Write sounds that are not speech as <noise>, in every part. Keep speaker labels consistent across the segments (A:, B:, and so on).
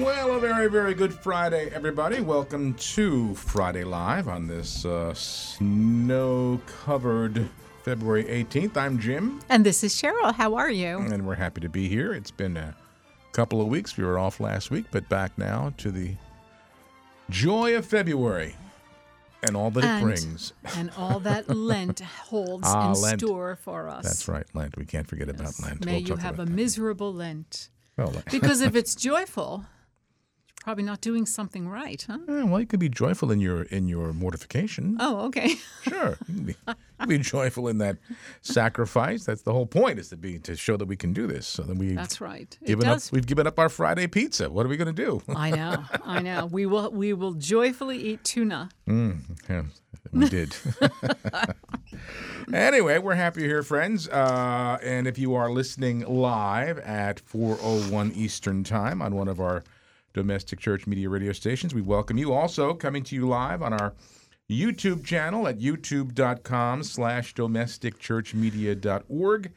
A: Well, a very, very good Friday, everybody. Welcome to Friday Live on this uh, snow covered February 18th. I'm Jim,
B: And this is Cheryl. How are you?
A: and we're happy to be here. It's been a couple of weeks. We were off last week, but back now to the joy of February and all that it brings.
B: And all that <laughs> Lent holds
A: Ah,
B: in
A: Lent.
B: store for us.
A: That's right, Lent. We can't forget about Lent.
B: May
A: We'll
B: you have a
A: that.
B: miserable Lent.
A: Well, <laughs>
B: Because if it's joyful, probably not doing something right, huh?
A: Eh, well, you could be joyful in your in your mortification.
B: Oh, okay. <laughs>
A: Sure, you can be, you can be joyful in that sacrifice. That's the whole point, is to be to show that we can do this. So then we
B: That's right.
A: Given up. We've given up our Friday pizza. What are we going to do? <laughs>
B: I know. I know. We will. We will joyfully eat tuna.
A: Yeah, we did. <laughs> anyway, we're happy you're here, friends. Uh, and if you are listening live at 4:01 Eastern Time on one of our domestic church media radio stations, we welcome you. Also coming to you live on our YouTube channel at youtube.com slash domesticchurchmedia.org.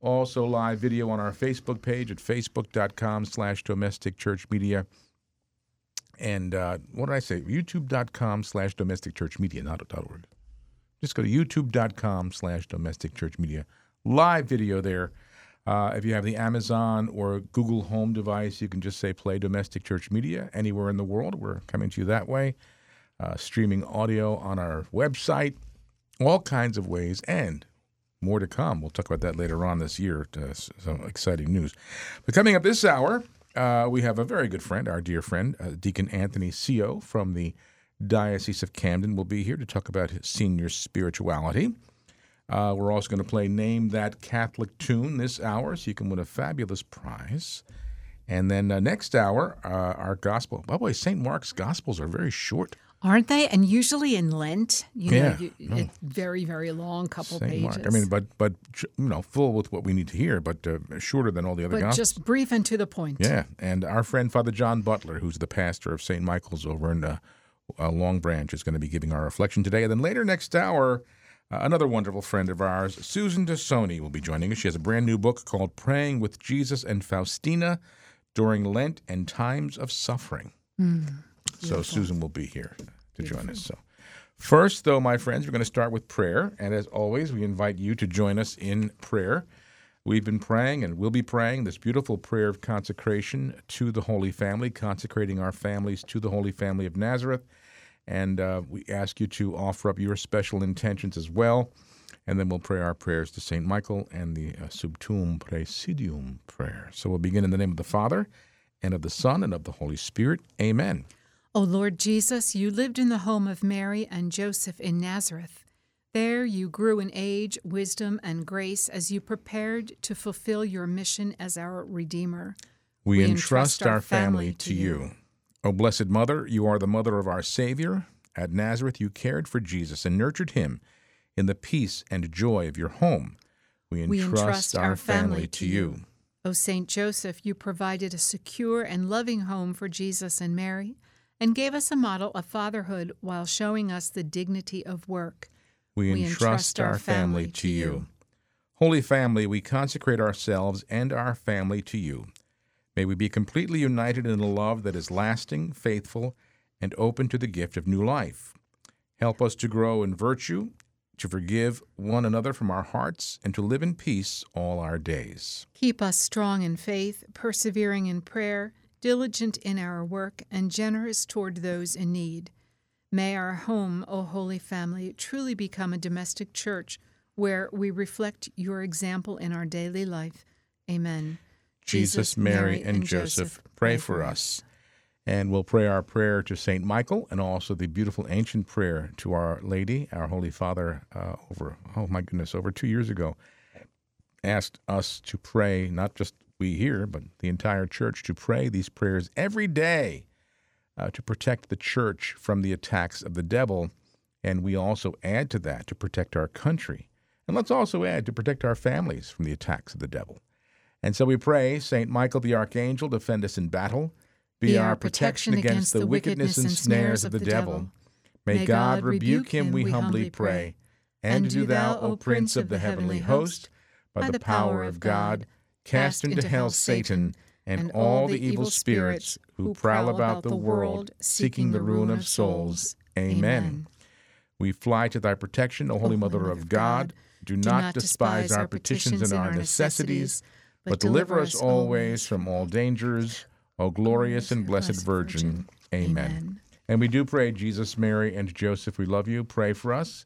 A: Also live video on our Facebook page at facebook.com slash domesticchurchmedia. And uh, what did I say? YouTube.com slash domestic church media, not .org. Just go to youtube.com slash domestic church media. Live video there. Uh, if you have the Amazon or Google Home device, you can just say play domestic church media anywhere in the world. We're coming to you that way. Uh, streaming audio on our website, all kinds of ways, and more to come. We'll talk about that later on this year. Uh, s- some exciting news. But coming up this hour, uh, we have a very good friend, our dear friend, uh, Deacon Anthony Seo from the Diocese of Camden, will be here to talk about his senior spirituality. Uh, we're also going to play Name That Catholic Tune this hour, so you can win a fabulous prize. And then uh, next hour, uh, our gospel. By the way, St. Mark's Gospels are very short.
B: Aren't they? And usually in Lent, you know,
A: Yeah.
B: you, it's very, very long, couple
A: St.
B: pages.
A: Mark. I mean, but but you know, full with what we need to hear, but uh, shorter than all the other
B: but
A: gospels.
B: just brief and to the point.
A: Yeah, and our friend Father John Butler, who's the pastor of St. Michael's over in uh, uh, Long Branch, is going to be giving our reflection today. And then later next hour, uh, another wonderful friend of ours, Susan Tassone, will be joining us. She has a brand new book called Praying with Jesus and Faustina During Lent and Times of Suffering. so Susan will be here to join us. So first, though, my friends, we're going to start with prayer. And as always, we invite you to join us in prayer. We've been praying and we'll be praying this beautiful prayer of consecration to the Holy Family, consecrating our families to the Holy Family of Nazareth. And uh, we ask you to offer up your special intentions as well. And then we'll pray our prayers to St. Michael and the uh, Sub Tuum Praesidium prayer. So we'll begin in the name of the Father, and of the Son, and of the Holy Spirit. Amen.
B: O Lord Jesus, you lived in the home of Mary and Joseph in Nazareth. There you grew in age, wisdom, and grace as you prepared to fulfill your mission as our Redeemer.
A: We,
B: We
A: entrust our family to you. O Blessed Mother, you are the mother of our Savior. At Nazareth, you cared for Jesus and nurtured him in the peace and joy of your home. We entrust,
B: We entrust
A: our,
B: our
A: family,
B: family
A: to you.
B: O Saint Joseph, you provided a secure and loving home for Jesus and Mary, and gave us a model of fatherhood while showing us the dignity of work.
A: We
B: We
A: entrust our family to you. Holy Family, we consecrate ourselves and our family to you. May we be completely united in a love that is lasting, faithful, and open to the gift of new life. Help us to grow in virtue, to forgive one another from our hearts, and to live in peace all our days.
B: Keep us strong in faith, persevering in prayer, diligent in our work, and generous toward those in need. May our home, O Holy Family, truly become a domestic church where we reflect your example in our daily life. Amen.
A: Jesus, Mary, and Joseph, pray for us. And we'll pray our prayer to St. Michael and also the beautiful ancient prayer to Our Lady, our Holy Father, uh, over, oh my goodness, over two years ago, asked us to pray, not just we here, but the entire church, to pray these prayers every day uh, to protect the church from the attacks of the devil. And we also add to that to protect our country. And let's also add to protect our families from the attacks of the devil. And so we pray, Saint Michael the Archangel, defend us in battle. Be, our protection against the wickedness and snares of the devil. May God rebuke him, we humbly pray. And do thou, O Prince of the heavenly host, by the power of God, cast into hell Satan and, all the evil spirits who prowl about the world seeking the ruin of souls. Amen. We fly to thy protection, O Holy Mother of God. Do not despise our petitions and our necessities, but deliver us always from all dangers, O glorious and blessed Virgin. Amen. And we do pray, Jesus, Mary, and Joseph, we love you. Pray for us.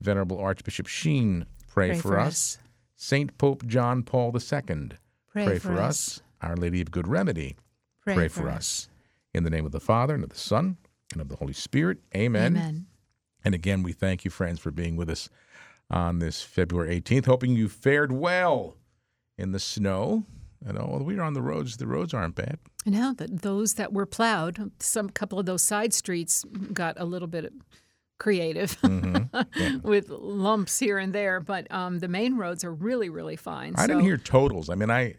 A: Venerable Archbishop Sheen, pray, for us. Saint Pope John Paul II, pray, for us. Our Lady of Good Remedy, pray, for us. In the name of the Father, and of the Son, and of the Holy Spirit. Amen.
B: Amen.
A: And again, we thank you, friends, for being with us on this February 18th. Hoping you fared well in the snow. And oh, we are on the roads. The roads aren't bad.
B: Now that those that were plowed, some couple of those side streets got a little bit creative <laughs> with lumps here and there, but um, the main roads are really, really fine.
A: I
B: so,
A: didn't hear totals. I mean, I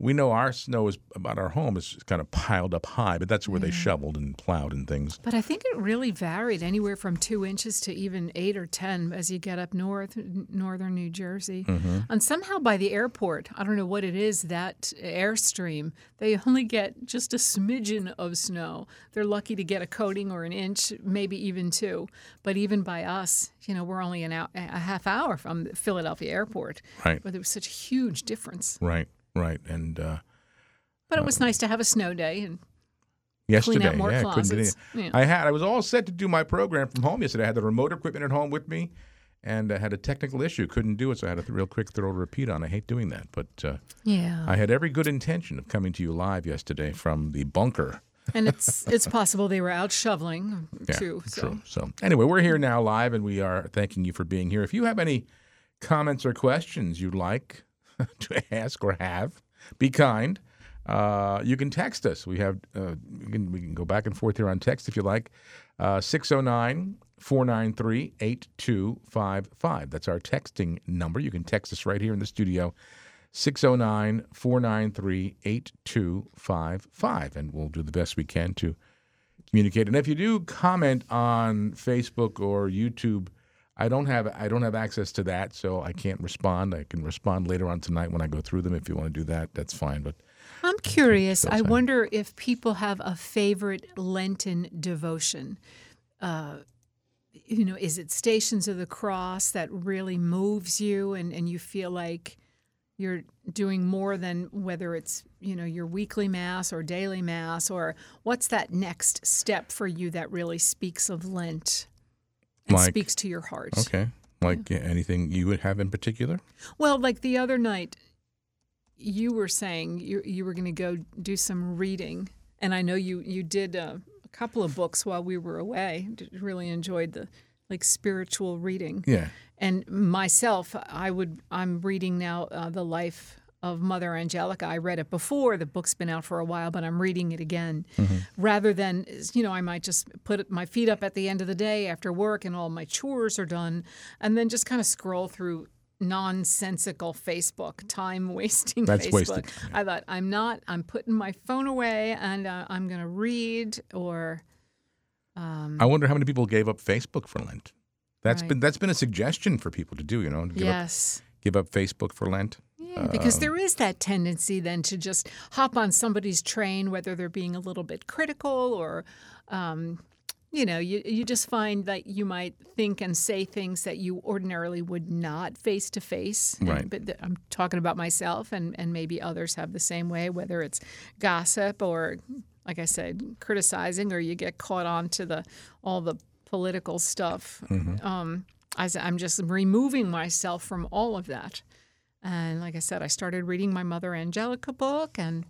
A: we know our snow is about our home is kind of piled up high, but that's where they mm. shoveled and plowed and things.
B: But I think it really varied anywhere from two inches to even eight or ten as you get up north, northern New Jersey. Mm-hmm. And somehow by the airport, I don't know what it is, that airstream, they only get just a smidgen of snow. They're lucky to get a coating or an inch, maybe even two. But even by us, you know, we're only an hour, a half hour from Philadelphia airport.
A: Right.
B: But there was such a huge difference.
A: Right, right. And uh,
B: But it was nice to have a snow day and
A: yesterday,
B: more
A: yeah, couldn't
B: closets. Yeah.
A: I had I was all set to do my program from home yesterday. I had the remote equipment at home with me, and I had a technical issue, couldn't do it, so I had a real quick throw to repeat on. I hate doing that, but uh,
B: yeah.
A: I had every good intention of coming to you live yesterday from the bunker.
B: and it's it's possible they were out shoveling
A: Yeah,
B: too. So
A: True. So anyway, we're here now live, and we are thanking you for being here. If you have any comments or questions you'd like <laughs> to ask or have, be kind. Uh, you can text us. We have uh, we, can, we can go back and forth here on text if you like. Uh, 609 493 8255. That's our texting number. You can text us right here in the studio. 609 493 8255. And we'll do the best we can to communicate. And if you do comment on Facebook or YouTube, I don't have I don't have access to that, so I can't respond. I can respond later on tonight when I go through them. If you want to do that, that's fine. But
B: I'm curious. I wonder if people have a favorite Lenten devotion. Uh, you know, is it Stations of the Cross that really moves you and, and you feel like you're doing more than whether it's, you know, your weekly mass or daily mass or what's that next step for you that really speaks of Lent and
A: Like-
B: speaks to your heart?
A: okay, like yeah, anything you would have in particular?
B: Well, like the other night, you were saying you you were going to go do some reading, and I know you you did uh, a couple of books while we were away. Really enjoyed the like spiritual reading.
A: Yeah.
B: And myself, I would I'm reading now uh, the life of Mother Angelica. I read it before. The book's been out for a while, but I'm reading it again. Rather than you know, I might just put my feet up at the end of the day after work and all my chores are done, and then just kind of scroll through nonsensical Facebook, time <laughs> wasting
A: That's
B: Facebook.
A: wasted,
B: I thought I'm not. I'm putting my phone away and uh, I'm going to read or.
A: Um, I wonder how many people gave up Facebook for Lent. That's
B: Right.
A: been that's been a suggestion for people to do. You know, give up
B: Yes.
A: give up Facebook for Lent.
B: Yeah, because there is that tendency then to just hop on somebody's train, whether they're being a little bit critical or, um, you know, you, you just find that you might think and say things that you ordinarily would not face to face. And-
A: Right.
B: But th- I'm talking about myself, and, and maybe others have the same way, whether it's gossip or, like I said, criticizing, or you get caught on to the all the political stuff. Um, I, I'm just removing myself from all of that. And like I said, I started reading my Mother Angelica book and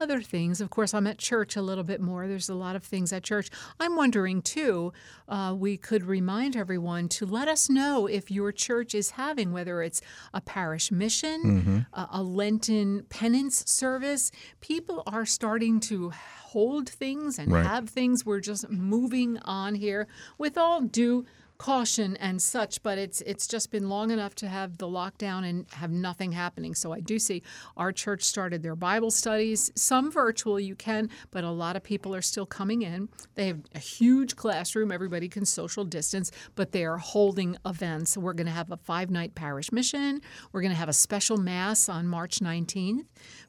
B: other things. Of course, I'm at church a little bit more. There's a lot of things at church. I'm wondering, too, uh, we could remind everyone to let us know if your church is having, whether it's a parish mission, a, a Lenten penance service. People are starting to hold things and
A: Right.
B: have things. We're just moving on here with all due caution and such, but it's it's just been long enough to have the lockdown and have nothing happening. So I do see our church started their Bible studies, some virtual you can, but a lot of people are still coming in. They have a huge classroom, everybody can social distance, but they are holding events. We're going to have a five-night parish mission. We're going to have a special mass on March 19th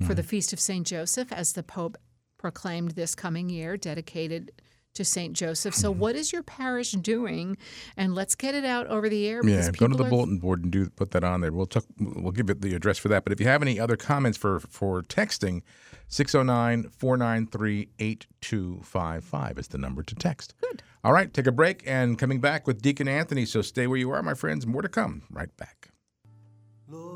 B: for the mm-hmm. Feast of St. Joseph as the Pope proclaimed this coming year dedicated to St. Joseph. So, what is your parish doing? And let's get it out over the air.
A: Yeah, go to the
B: are-
A: bulletin board and do put that on there. We'll talk, we'll give it the address for that. But if you have any other comments for for texting, 609-493-8255 is the number to text. Good. All right, take a break and coming back with Deacon Anthony. So stay where you are, my friends. More to come. Right back.
C: Lord,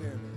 C: Lord, prepare me.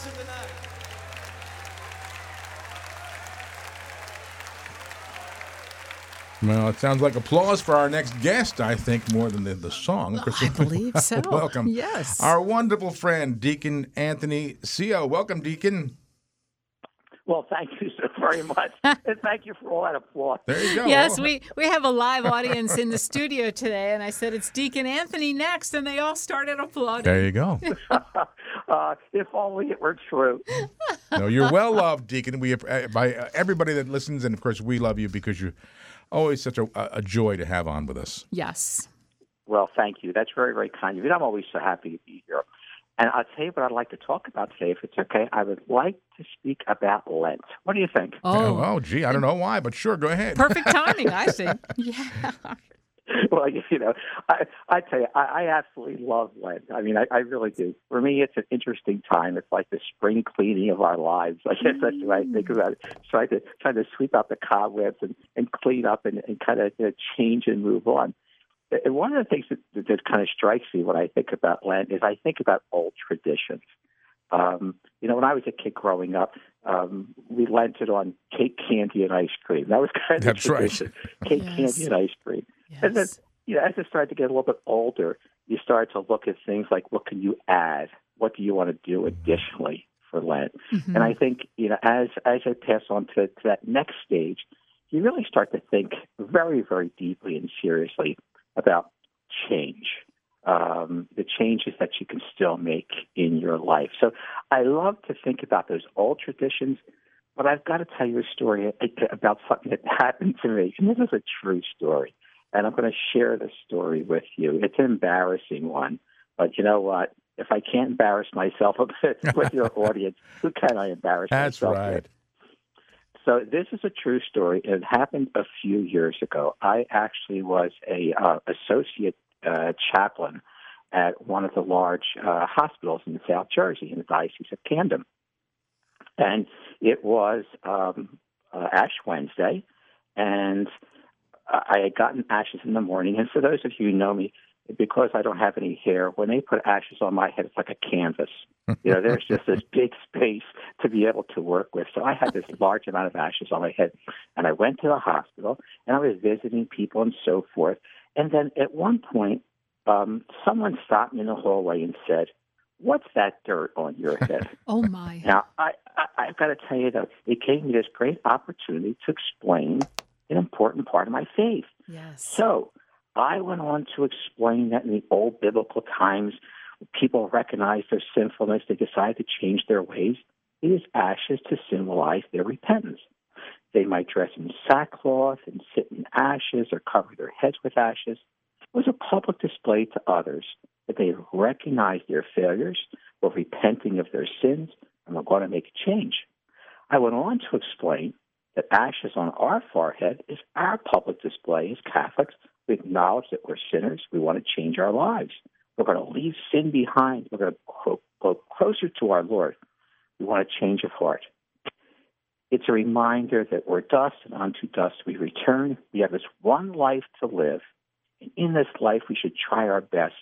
D: Pastor tonight.
A: Well, it sounds like applause for our next guest, I think, more than the, the song.
B: I <laughs> believe so.
A: Welcome.
B: Yes.
A: Our wonderful friend, Deacon Anthony Seo. Welcome, Deacon.
E: Well, thank you so very much, <laughs> and thank you for all that applause.
A: There you go.
B: Yes, we, we have a live audience in the studio today, and I said it's Deacon Anthony next, and they all started applauding.
A: There you go. <laughs>
E: Uh, if only it were true. <laughs>
A: No, you're well loved, Deacon. We uh, by uh, everybody that listens, and of course, we love you because you're always such a, a joy to have on with us.
B: Yes.
E: Well, thank you. That's very, very kind of you. I'm always so happy to be here. And I'll tell you what I'd like to talk about today, if it's okay. I would like to speak about Lent. What do you think?
A: Oh,
B: Oh,
A: oh gee, I don't know why, but sure, go ahead.
B: perfect <laughs> timing, I think. Yeah. <laughs>
E: well, you know, I, I tell you, I, I absolutely love Lent. I mean, I, I really do. For me, it's an interesting time. It's like the spring cleaning of our lives. I guess that's the way I think mm. about it. Trying to trying to sweep out the cobwebs and, and clean up and, and kind of you know, change and move on. And one of the things that, that, that kind of strikes me when I think about Lent is I think about old traditions. Um, you know, when I was a kid growing up, um, we lented on cake, candy, and ice cream. That was kind of
A: That's
E: the
A: right.
E: Cake,
B: Yes.
E: candy, and ice cream. And then, you know, as I started to get a little bit older, you start to look at things like what can you add? What do you want to do additionally for Lent?
B: Mhm.
E: And I think, you know, as as I pass on to, to that next stage, you really start to think very, very deeply and seriously about change, um, the changes that you can still make in your life. So I love to think about those old traditions, but I've got to tell you a story about something that <laughs> happened to me. And this is a true story. And I'm going to share this story with you. It's an embarrassing one, but you know what? If I can't embarrass myself a <laughs> bit with your <laughs> audience, who can I embarrass
A: That's
E: myself
A: right.
E: with? So this is a true story. It happened a few years ago. I actually was a uh, associate uh, chaplain at one of the large uh, hospitals in South Jersey in the Diocese of Camden, and it was um, uh, Ash Wednesday, and I had gotten ashes in the morning. And for those of you who know me, because I don't have any hair, when they put ashes on my head, it's like a canvas. You know, there's just this <laughs> big space to be able to work with. So I had this large amount of ashes on my head. And I went to the hospital and I was visiting people and so forth. And then at one point, um, someone stopped me in the hallway and said, What's that dirt on your <laughs> head?
B: Oh, my.
E: Now, I, I, I've got to tell you that it gave me this great opportunity to explain an important part of my faith.
B: Yes.
E: So I went on to explain that in the old biblical times, people recognized their sinfulness, they decided to change their ways. It is ashes to symbolize their repentance. They might dress in sackcloth and sit in ashes or cover their heads with ashes. It was a public display to others that they recognized their failures, were repenting of their sins, and were going to make a change. I went on to explain that ashes on our forehead is our public display as Catholics. We acknowledge that we're sinners. We want to change our lives. We're going to leave sin behind. We're going to go, closer to our Lord. We want a change of heart. It's a reminder that we're dust and unto dust we return. We have this one life to live. And in this life, we should try our best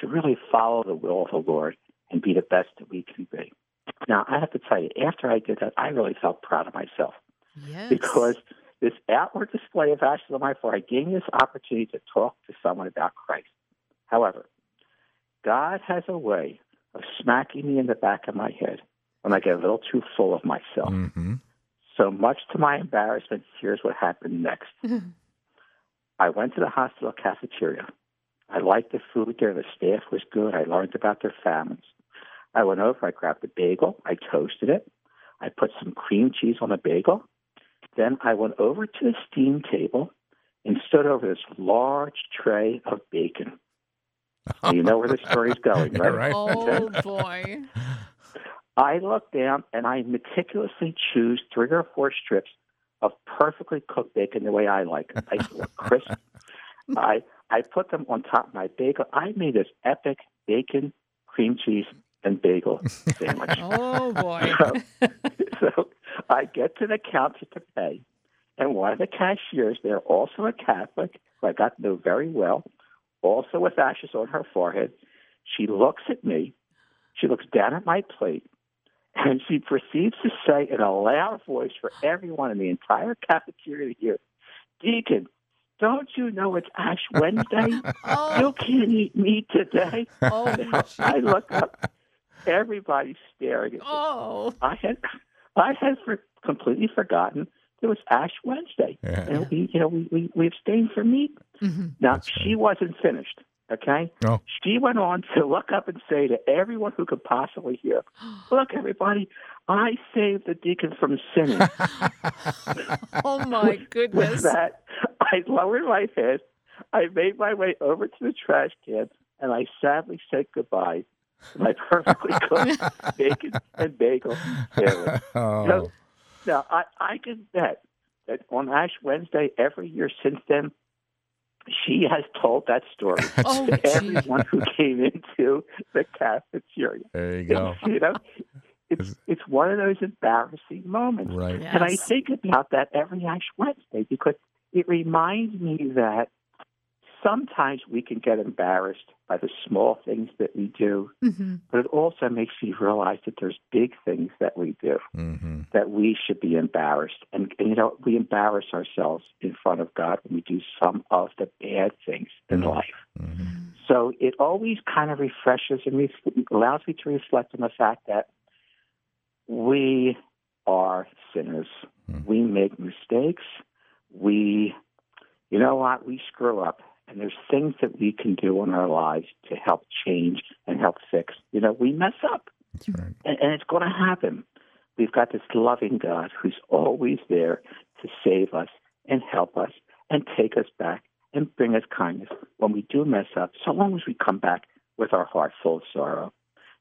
E: to really follow the will of the Lord and be the best that we can be. Now, I have to tell you, after I did that, I really felt proud of myself
B: Yes.
E: because this outward display of ashes on my forehead gave me this opportunity to talk to someone about Christ. However, God has a way of smacking me in the back of my head when I get a little too full of myself.
A: hmm
E: So much to my embarrassment, here's what happened next. <laughs> I went to the hospital cafeteria. I liked the food there. The staff was good. I learned about their families. I went over, I grabbed a bagel, I toasted it, I put some cream cheese on the bagel. Then I went over to the steam table and stood over this large tray of bacon. Now, you know where the <laughs> story's going, <laughs> right?
A: right.
B: Oh, boy.
E: I look down and I meticulously choose three or four strips of perfectly cooked bacon the way I like it. Nice and <laughs> crisp. I I put them on top of my bagel. I made this epic bacon, cream cheese, and bagel sandwich. <laughs>
B: Oh, boy.
E: so, so I get to the counter to pay, and one of the cashiers there, also a Catholic, who I got to know very well, also with ashes on her forehead, she looks at me, she looks down at my plate, And she proceeds to say in a loud voice for everyone in the entire cafeteria to hear, Deacon, don't you know it's Ash Wednesday? <laughs>
B: Oh,
E: You can't eat meat today.
B: oh, <laughs>
E: I look up, everybody's staring at me.
B: oh.
E: I had, I had for, completely forgotten it was Ash Wednesday,
A: Yeah.
E: and we, you know, we, we we abstained from meat.
B: hmm
E: Now
A: That's
E: she wasn't finished. Okay,
A: Oh.
E: she went on to look up and say to everyone who could possibly hear, <gasps> "Look, everybody, I saved the deacon from sinning." <laughs>
B: Oh my goodness.
E: With
B: goodness.
E: that, I lowered my head. I made my way over to the trash can, and I sadly said goodbye to my perfectly <laughs> cooked bacon and bagel sandwich. <laughs>
A: oh.
E: No. Now, I, I can bet that on Ash Wednesday every year since then, she has told that story <laughs>
B: Oh,
E: to
B: gee.
E: everyone who came into the cafeteria.
A: There you go.
E: you know, it's it's one of those embarrassing moments.
A: Right.
E: And I think about that every Ash Wednesday because it reminds me that sometimes we can get embarrassed by the small things that we do,
B: hmm
E: but it also makes me realize that there's big things that we do
A: Mm-hmm.
E: that we should be embarrassed. And, and you know, we embarrass ourselves in front of God when we do some of the bad things in
A: Mhm.
E: life.
A: Mm-hmm.
E: So it always kind of refreshes and re- allows me to reflect on the fact that we are sinners.
A: Mhm.
E: We make mistakes. We, you know what, we screw up. And there's things that we can do in our lives to help change and help fix. You know, we mess up
A: right.
E: and, and it's going to happen. We've got this loving God who's always there to save us and help us and take us back and bring us kindness when we do mess up, so long as we come back with our heart full of sorrow.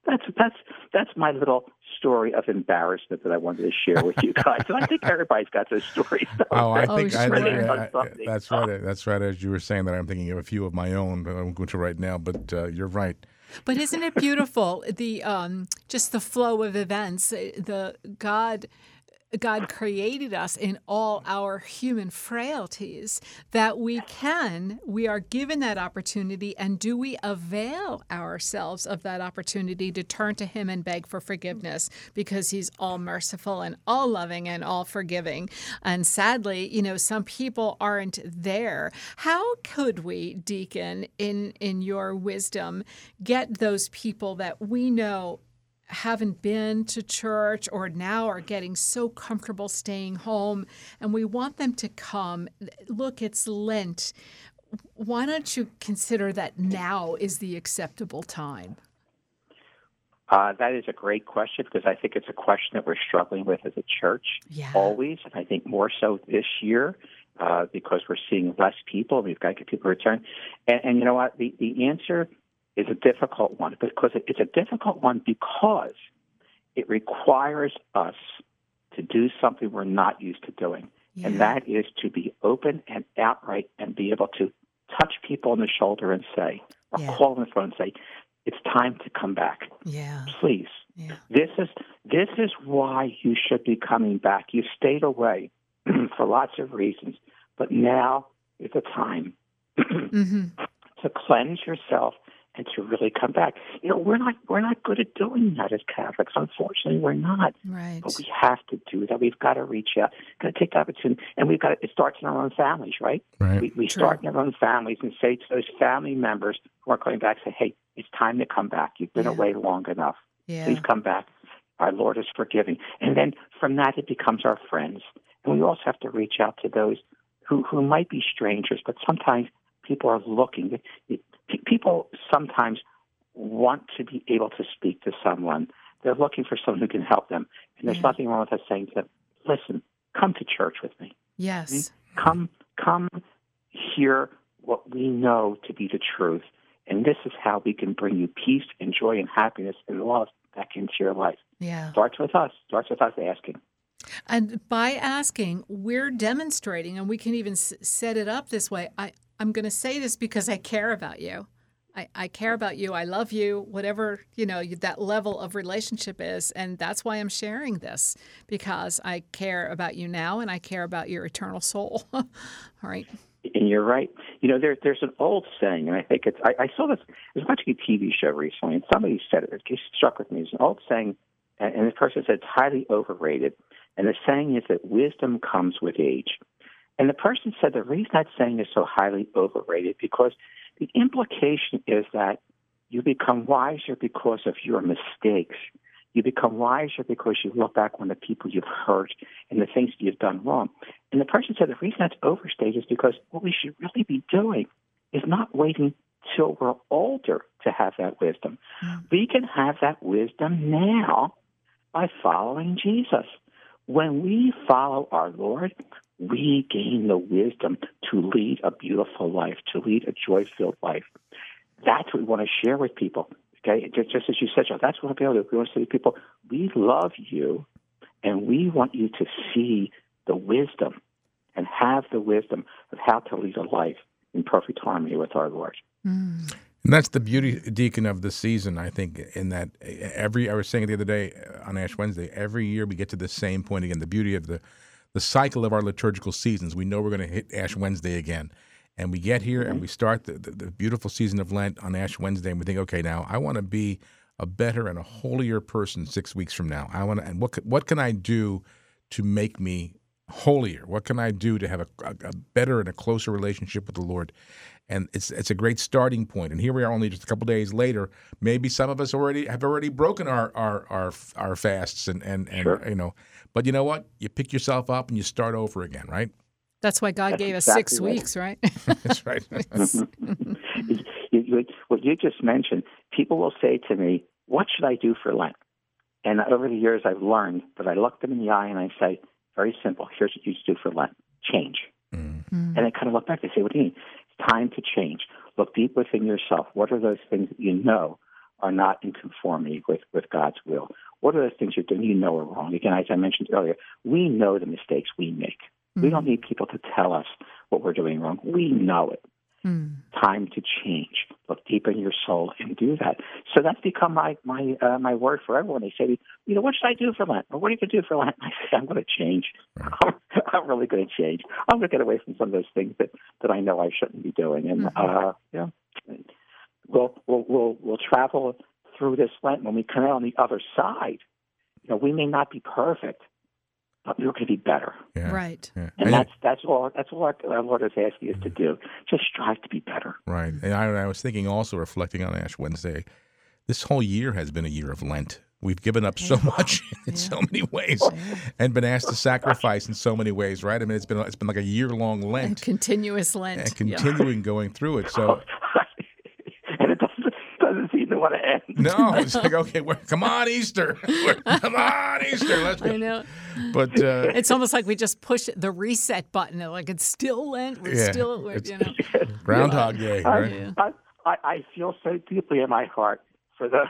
E: That's that's that's my little story of embarrassment that I wanted to share with you guys. And I think everybody's got those stories. <laughs>
A: Oh, I
B: Oh,
A: think I,
B: sure.
A: I- I- that's right. That's right. As you were saying that, I'm thinking of a few of my own. that I'm going to right now, but uh, you're right.
B: But isn't it beautiful? The um, just the flow of events. uh, The God, God created us in all our human frailties that we can. We are given that opportunity, and do we avail ourselves of that opportunity to turn to Him and beg for forgiveness because He's all merciful and all loving and all forgiving. And sadly, you know, some people aren't there. How could we, Deacon, in in your wisdom, get those people that we know haven't been to church or now are getting so comfortable staying home and we want them to come look it's lent why don't you consider that now is the acceptable time
E: Uh, that is a great question because I think it's a question that we're struggling with as a church
B: yeah
E: always, and I think more so this year uh, because we're seeing less people. We've got to get people to return, and, and you know what? The the answer is a difficult one because it's a difficult one because it requires us to do something we're not used to doing,
B: yeah.
E: and that is to be open and outright and be able to touch people on the shoulder and say, or
B: Yeah.
E: call on the phone and say, "It's time to come back,
B: yeah
E: please."
B: yeah
E: This is this is why you should be coming back. You stayed away <clears throat> for lots of reasons, but now is the time <clears throat>
B: hmm
E: to cleanse yourself and to really come back. You know, we're not we're not good at doing that as Catholics. Unfortunately, we're not.
B: right
E: But we have to do that. We've got to reach out, got to take the opportunity, and we've got to, it starts in our own families, right?
A: Right.
E: We, we
B: True.
E: start in our own families and say to those family members who are coming back, say, "Hey, it's time to come back. You've been
B: Yeah.
E: away long enough."
B: yeah
E: Please come back. Our Lord is forgiving. And then from that, it becomes our friends. And we also have to reach out to those who, who might be strangers, but sometimes people are looking. Pe- People sometimes want to be able to speak to someone. They're looking for someone who can help them. And there's
B: Yeah.
E: nothing wrong with us saying to them, listen, come to church with me.
B: yes mm-hmm.
E: Come, come hear what we know to be the truth. And this is how we can bring you peace and joy and happiness and love back into your life.
B: yeah
E: Starts with us. Starts with us asking.
B: And by asking, we're demonstrating, and we can even s- set it up this way. I, I'm going to say this because I care about you. I, I care about you. I love you, whatever, you know, that level of relationship is. And that's why I'm sharing this because I care about you now and I care about your eternal soul. <laughs> All right.
E: And you're right. You know, there, there's an old saying, and I think it's, I, I saw this, I was watching a TV show recently, and somebody said it, it struck with me. It's an old saying, and, the person said it's highly overrated. And the saying is that wisdom comes with age. And the person said the reason that saying is so highly overrated because the implication is that you become wiser because of your mistakes. You become wiser because you look back on the people you've hurt and the things that you've done wrong. And the person said the reason that's overstated is because what we should really be doing is not waiting till we're older to have that wisdom. Mm. We can have that wisdom now by following Jesus. When we follow our Lord, we gain the wisdom to lead a beautiful life, to lead a joy filled life. That's what we want to share with people. Okay, just, as you said, Joe, that's what we want to do. We want to say to people, we love you, and we want you to see the wisdom and have the wisdom of how to lead a life in perfect harmony with our Lord.
A: And that's the beauty, Deacon, of the season. I think in that every I was saying it the other day uh, on Ash Wednesday. Every year we get to the same point again. The beauty of the the cycle of our liturgical seasons. We know we're going to hit Ash Wednesday again, and we get here and mm-hmm. we start the, the, the beautiful season of Lent on Ash Wednesday, and we think, okay, now I want to be a better and a holier person six weeks from now. I want to, and what what can I do to make me holier? What can I do to have a, a, a better and a closer relationship with the Lord? And it's it's a great starting point. And here we are, only just a couple days later. Maybe some of us already have already broken our our our, our fasts and and, and
E: Sure.
A: you know. But you know what? You pick yourself up and you start over again, right?
B: That's why God
E: That's
B: gave us six
E: right.
B: weeks, right? <laughs> <laughs>
A: That's right. <laughs>
E: you, you, what you just mentioned, people will say to me, What should I do for Lent? And over the years, I've learned that I look them in the eye and I say, Very simple. Here's what you should do for Lent change.
A: Mm.
B: Mm.
E: And they kind of look back and say, What do you mean? It's time to change. Look deep within yourself. What are those things that you know are not in conformity with, with God's will? What are those things you're doing you know are wrong? Again, as I mentioned earlier, we know the mistakes we make. We hmm. don't need people to tell us what we're doing wrong. We know it.
B: Mm.
E: Time to change. Look deep in your soul and do that. So that's become my my uh, my word for everyone. They say, me, you know, what should I do for Lent? Or what are you going to do for Lent? I say, I'm going to change. I'm really going to change. I'm going to get away from some of those things that that I know I shouldn't be doing. And uh, yeah, we'll we'll we'll we'll travel through this Lent. When we come out on the other side, you know, we may not be perfect, but we're going to be better.
A: Yeah.
B: Right.
A: Yeah.
E: And
A: And-
E: that's that's all that's all our, our Lord is asking us to do. Just strive to be better.
A: Right. And I, I was thinking also reflecting on Ash Wednesday, this whole year has been a year of Lent. We've given up so much <laughs> in so many ways and been asked to sacrifice in so many ways, right? I mean, it's been it's been like a year long
B: And
A: Lent
B: continuous Lent.
A: and continuing going through it. So <laughs> oh,
E: and it doesn't doesn't seem to want to end.
A: no, it's like okay, we're, come on Easter, <laughs> We're- come on Easter, let's
B: I know.
A: But uh,
B: It's almost like we just push the reset button. Like it's still Lent. We're
A: Yeah,
B: still, we're,
A: it's-
B: you know. <laughs>
A: Groundhog Day,
E: I,
A: right?
E: I, I, I feel so deeply in my heart for those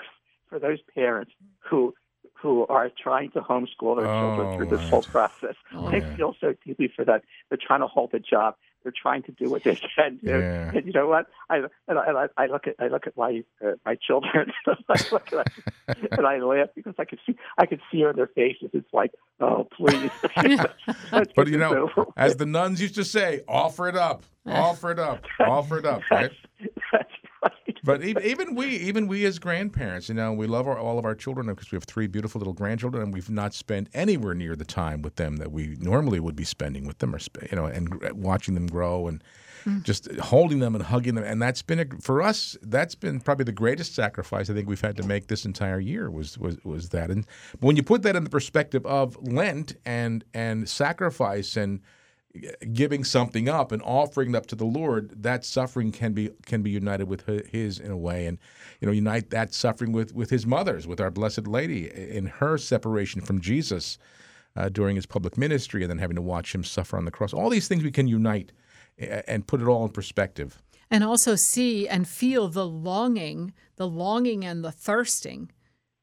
E: for those parents who who are trying to homeschool their
A: Oh,
E: children through this whole process.
B: Oh,
E: I
A: yeah.
E: feel so deeply for that. They're trying to hold a job. They're trying to do what they <laughs> can do.
A: Yeah.
E: And you know what? I and I, and I, I look at I look at my uh, my children. <laughs> I look at <laughs> and I laugh because I can see I can see on their faces. It's like, oh please.
A: But you know, as the nuns used to say, offer it up, offer it up, offer it up, right?
E: That's right.
A: But even, even we, even we as grandparents, you know, we love our, all of our children because we have three beautiful little grandchildren, and we've not spent anywhere near the time with them that we normally would be spending with them, or sp- you know, and gr- watching them grow and hmm. just holding them and hugging them. And that's been a, for us. That's been probably the greatest sacrifice I think we've had to make this entire year was was was that. And when you put that in the perspective of Lent and and sacrifice and giving something up and offering up to the Lord, that suffering can be can be united with His in a way, and you know, unite that suffering with with His mother's, with our Blessed Lady, in her separation from Jesus uh, during His public ministry, and then having to watch Him suffer on the cross. All these things we can unite and put it all in perspective.
B: and also see and feel the longing, the longing and the thirsting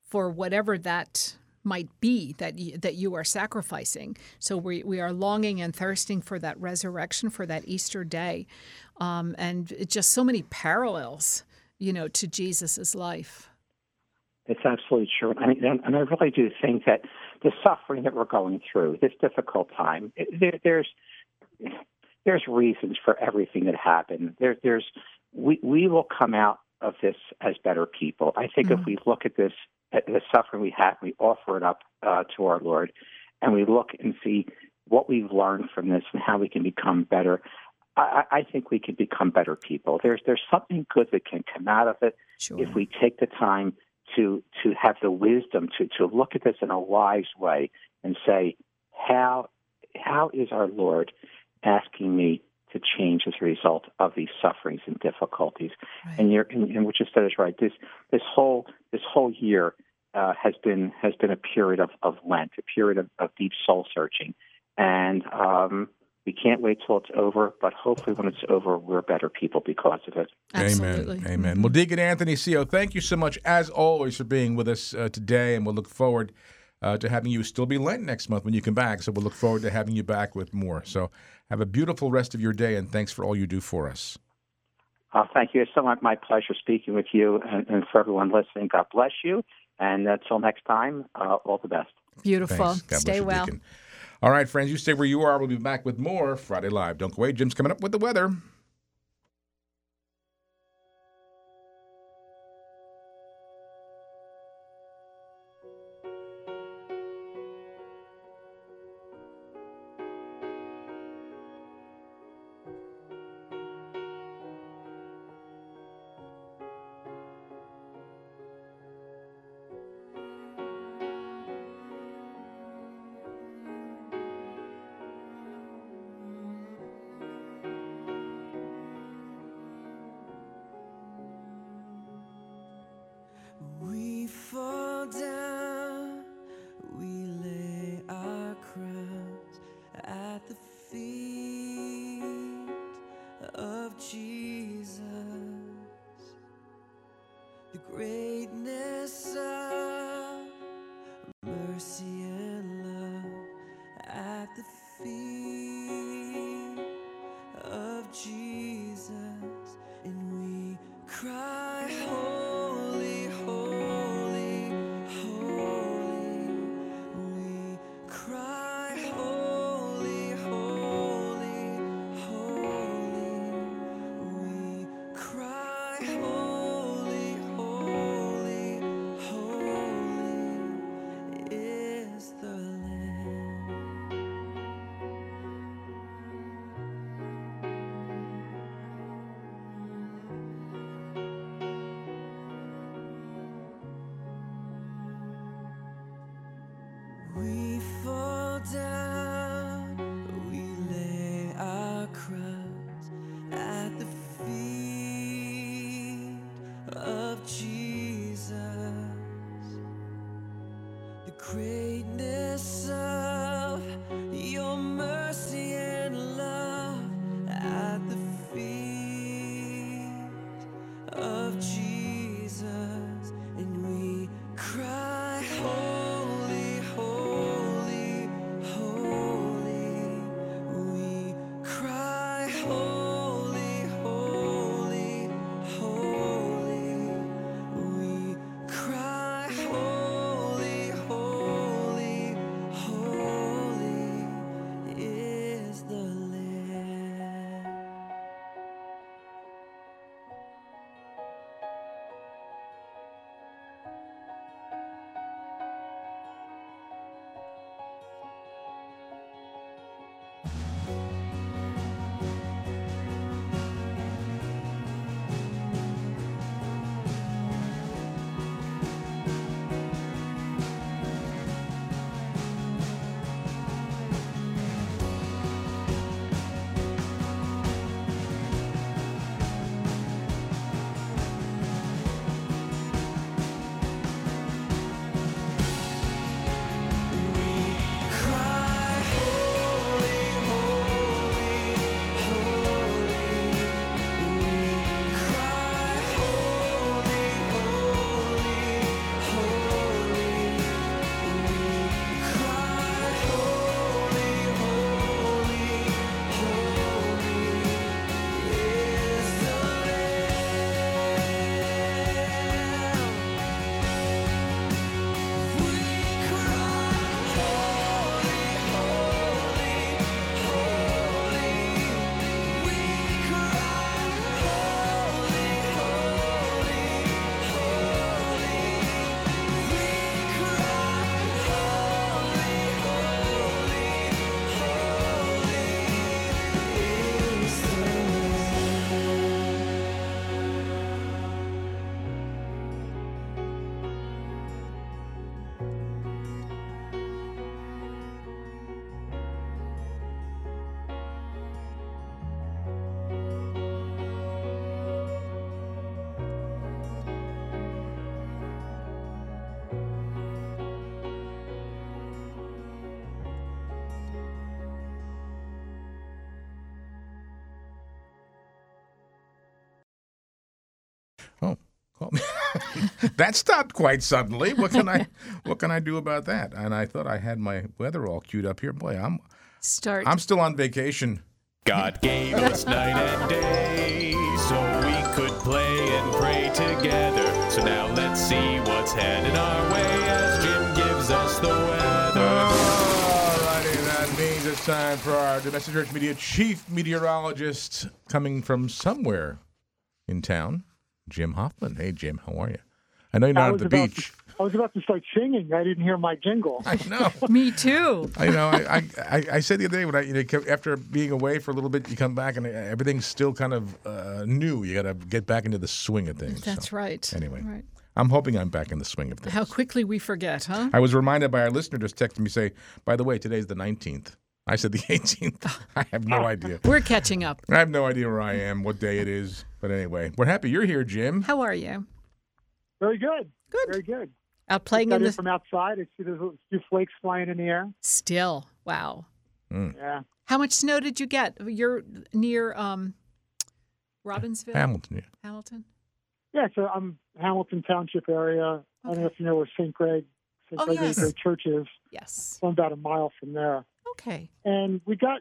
B: for whatever that might be that you, that you are sacrificing. So we, we are longing and thirsting for that resurrection, for that Easter day, um, and it's just so many parallels, you know, to Jesus's life.
E: It's absolutely true. I mean, and and I really do think that the suffering that we're going through, this difficult time, there, there's there's reasons for everything that happened. There, there's we we will come out of this as better people. I think if we look at this at the suffering we have, we offer it up uh, to our Lord, and we look and see what we've learned from this and how we can become better. I, I think we can become better people. There's there's something good that can come out of it
B: Sure.
E: if we take the time to to have the wisdom to to look at this in a wise way and say how how is our Lord asking me to change as a result of these sufferings and difficulties
B: Right.
E: and you're and, and what you said is right this this whole this whole year uh, has been has been a period of, of Lent a period of, of deep soul searching and um, we can't wait till it's over but hopefully when it's over we're better people because of it
B: Absolutely.
C: Amen. Amen. Well, Deacon Anthony Seo, thank you so much, as always, for being with us uh, today, and we'll look forward uh, to having you still be Lent next month when you come back. So we'll look forward to having you back with more. So have a beautiful rest of your day, and thanks for all you do for us.
E: Uh, thank you. It's so much my pleasure speaking with you and, and for everyone listening. God bless you. And until next time, uh, all the best.
B: Beautiful.
C: God
B: Stay
C: bless you,
B: well.
C: Deacon. All right, friends, you stay where you are. We'll be back with more Friday Live. Don't go away. Jim's coming up with the weather.
F: Holy,
A: that stopped quite suddenly. What can I <laughs> what can I do about that? And I thought I had my weather all queued up here. Boy, I'm
B: Start.
A: I'm still on vacation.
G: God gave us night and day so we could play and pray together. So now let's see what's headed our way as Jim gives us the weather.
A: Alrighty, that means it's time for our domestic church media chief meteorologist coming from somewhere in town, Jim Hoffman. Hey, Jim, how are you? I know you're not at the
H: about
A: beach.
H: To, I was about to start singing. I didn't hear my jingle.
A: I know. <laughs>
B: Me too.
A: I know. I, I, I, I said the other day when I, you know, after being away for a little bit, you come back and everything's still kind of uh, new. You got to get back into the swing of things.
B: That's
A: So,
B: right.
A: Anyway,
B: Right.
A: I'm hoping I'm back in the swing of things.
B: How quickly we forget, huh?
A: I was reminded by our listener just texting me say, by the way, today's the 19th. I said the <laughs> 18th. I have no <laughs> idea.
B: We're catching up.
A: I have no idea where I am, what day it is. But anyway, we're happy you're here, Jim.
B: How are you?
H: Very good.
B: Good.
H: Very good.
B: Out playing in
H: in
B: the
H: from outside. I see there's a few flakes flying in the air.
B: still. Wow.
H: Yeah.
B: How much snow did you get? You're near um, Robbinsville,
A: Hamilton, yeah.
B: Hamilton.
H: Yeah. So I'm Hamilton Township area. I don't know if you know where St. Greg, St.
B: Oh,
H: Gregory
B: yes.
H: Great Church is.
B: Yes.
H: So I'm about a mile from there.
B: Okay.
H: And we got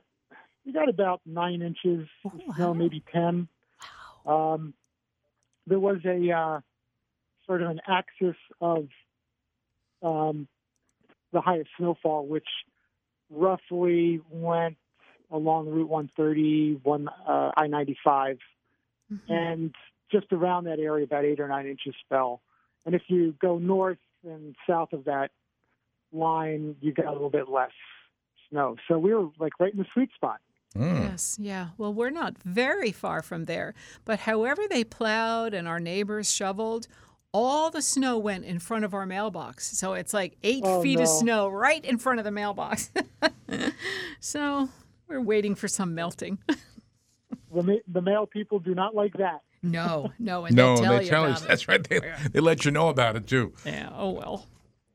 H: we got about nine inches of
B: Oh,
H: snow,
B: wow.
H: maybe ten. Um, there was a uh, sort of an axis of um, the highest snowfall, which roughly went along Route 130, one uh, I-95,
B: Mhm.
H: and just around that area, about eight or nine inches fell. And if you go north and south of that line, you got a little bit less snow. So we were like right in the sweet spot.
A: Mm.
B: Yes, yeah. Well, we're not very far from there. But however they plowed and our neighbors shoveled, all the snow went in front of our mailbox. So it's like eight
H: Oh,
B: feet of snow right in front of the mailbox. <laughs> so we're waiting for some melting. <laughs>
H: The, ma- the mail people do not like that.
B: no, no, and
A: No,
B: they tell
A: they
B: you
A: tell
B: about
A: us.
B: it.
A: That's right. They, they let you know about it, too.
B: Yeah. Oh well.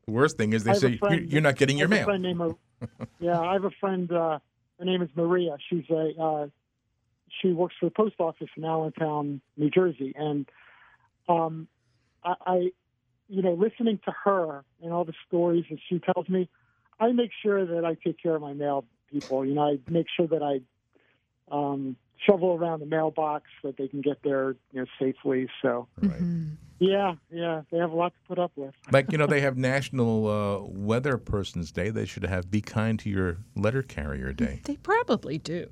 A: The worst thing is they
H: have a
A: say, you're, you're not getting your mail.
H: friend named <laughs> yeah, I have a friend. Uh, her name is Maria. She's a uh, she works for the post office in Allentown, New Jersey, and um, I, I, you know, listening to her and all the stories that she tells me, I make sure that I take care of my mail people. You know, I make sure that I um, shovel around the mailbox so that they can get there, you know, safely. So,
A: Right.
B: Mhm.
H: yeah, yeah, they have a lot to put up with.
A: Like, you know, they have National uh, Weather Person's Day. They should have Be Kind to Your Letter Carrier Day.
B: They probably do.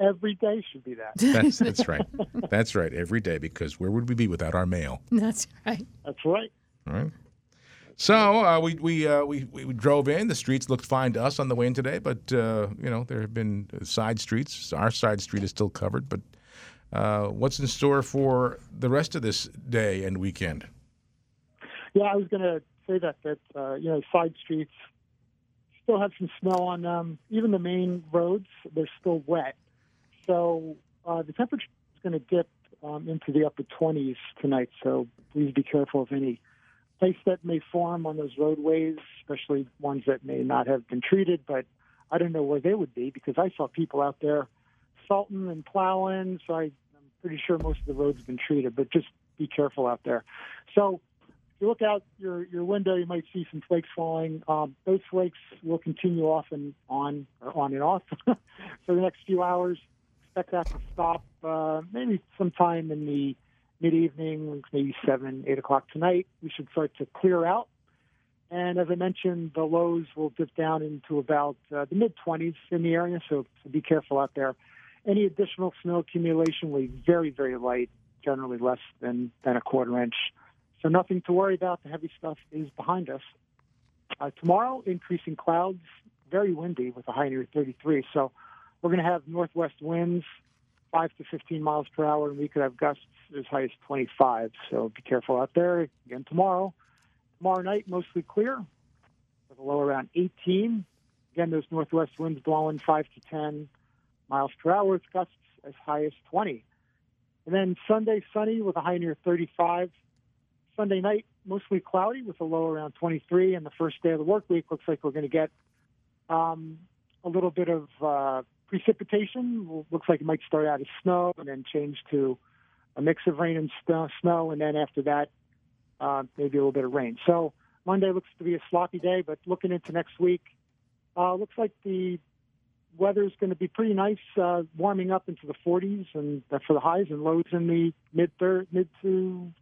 H: Every day should be that.
A: That's, <laughs> that's right. That's right. Every day, because where would we be without our mail?
B: That's right.
H: That's right.
A: All right. So uh, we we, uh, we we we drove in. The streets looked fine to us on the way in today, but uh, you know there have been side streets. Our side street is still covered. But uh, what's in store for the rest of this day and weekend?
H: Yeah, I was going to say that that uh, you know side streets still have some snow on them. Even the main roads, they're still wet. So uh, the temperature is going to dip um, into the upper 20s tonight. So please be careful of any ice that may form on those roadways, especially ones that may not have been treated. But I don't know where they would be because I saw people out there salting and plowing. So I, I'm pretty sure most of the roads have been treated. But just be careful out there. So if you look out your, your window, you might see some flakes falling. Um, those flakes will continue off and on, or on and off <laughs> for the next few hours. Expect that to stop uh, maybe sometime in the mid evening, maybe 7, 8 o'clock tonight. We should start to clear out. And as I mentioned, the lows will dip down into about uh, the mid 20s in the area, so, so be careful out there. Any additional snow accumulation will be very, very light, generally less than, than a quarter inch. So nothing to worry about. The heavy stuff is behind us. Uh, tomorrow, increasing clouds, very windy with a high near 33. So we're going to have northwest winds, 5 to 15 miles per hour, and we could have gusts as high as 25. So be careful out there. Again, tomorrow. Tomorrow night, mostly clear with a low around 18. Again, those northwest winds blowing 5 to 10 miles per hour with gusts as high as 20. And then Sunday, sunny with a high near 35. Sunday night, mostly cloudy with a low around 23. And the first day of the work week looks like we're going to get um, a little bit of uh, precipitation. Looks like it might start out as snow and then change to a mix of rain and snow, snow and then after that, uh, maybe a little bit of rain. So Monday looks to be a sloppy day, but looking into next week, uh, looks like the weather is going to be pretty nice, uh, warming up into the 40s and uh, for the highs and lows in the mid third, mid to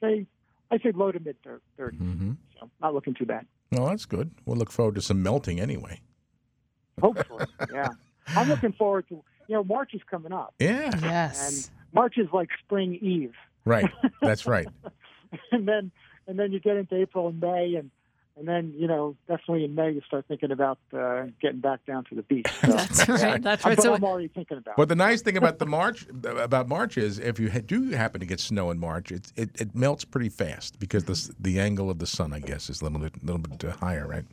H: say, I say low to mid 30s.
A: hmm
H: So not looking too bad.
A: Well, that's good. We'll look forward to some melting anyway.
H: Hopefully, yeah. <laughs> I'm looking forward to. You know, March is coming up,
A: Yeah.
B: Yes.
H: March is like spring eve,
A: Right. <laughs> That's right.
H: and then and then you get into April and May, and and then you know definitely in May you start thinking about uh, getting back down to the beach. So, <laughs>
B: That's right. That's right.
H: but
B: So
H: I'm already thinking about.
A: But the nice thing about the March about March is if you do happen to get snow in March, it it, it melts pretty fast because the the angle of the sun, I guess, is a little bit little bit uh, higher, right?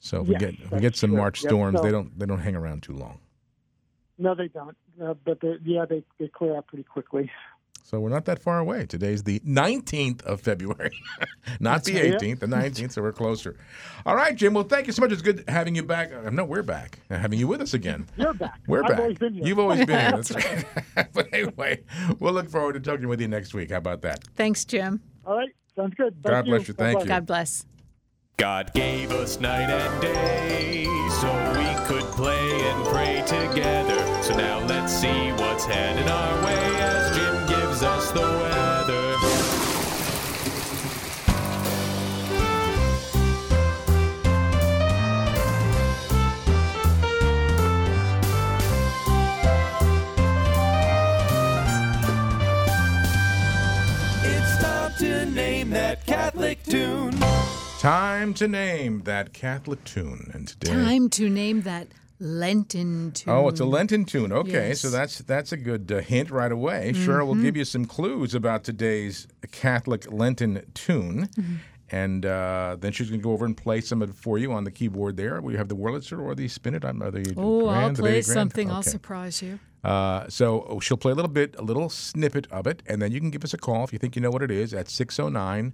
A: So if we get if we get some
H: true.
A: March
H: Yep,
A: storms, they don't they don't hang around too long.
H: No, they don't. Uh, but they, yeah, they they clear out pretty quickly.
A: So we're not that far away. Today's the 19th of February, <laughs> not the 18th, the 19th, so we're closer. All right, Jim. Well, thank you so much. It's good having you back. Uh, no, we're back. Uh, Having you with us again.
H: You're back. <laughs>
A: We're
H: I've
A: back.
H: always been here.
A: You've always been here. <laughs> That's right. but anyway, we'll look forward to talking with you next week. How about that?
B: thanks, Jim.
H: All right, sounds good. Thank
A: God bless you. Thank
H: Bye-bye.
A: you.
B: God bless.
G: God gave us night and day so we could play and pray together. So now let's see what's headed our way as Jim gives us the weather. It's time to name that Catholic.
A: Time to name that Catholic tune. And today,
B: Time to name that Lenten tune.
A: Oh, it's a Lenten tune. Okay,
B: Yes.
A: so that's that's a good uh, hint right away. Cheryl will give you some clues about today's Catholic Lenten tune, and uh, then she's going to go over and play some of it for you on the keyboard there. We have the Wurlitzer or the Spinet. I'm, are the
B: Oh, I'll play
A: grand?
B: something. I'll surprise you.
A: Uh, so oh, she'll play a little bit, a little snippet of it, and then you can give us a call if you think you know what it is at 609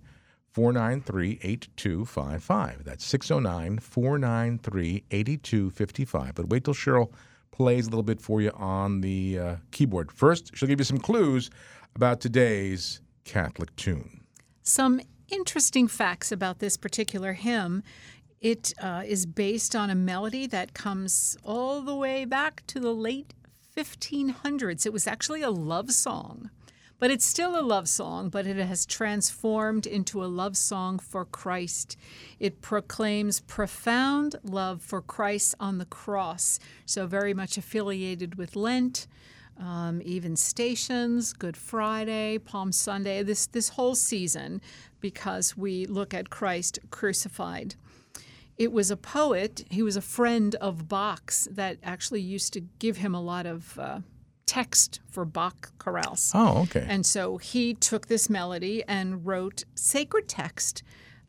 A: 493 8255. That's 609 493 8255. But wait till Cheryl plays a little bit for you on the uh, keyboard. First, she'll give you some clues about today's Catholic tune.
B: Some interesting facts about this particular hymn. It uh, is based on a melody that comes all the way back to the late 1500s. It was actually a love song, but it's still a love song, but it has transformed into a love song for Christ. It proclaims profound love for Christ on the cross, so very much affiliated with Lent um, even stations, Good Friday, Palm Sunday, this, this whole season, because we look at Christ crucified. It was a poet, he was a friend of Bach's that actually used to give him a lot of uh, text for Bach chorales.
A: Oh, okay.
B: And so he took this melody and wrote sacred text.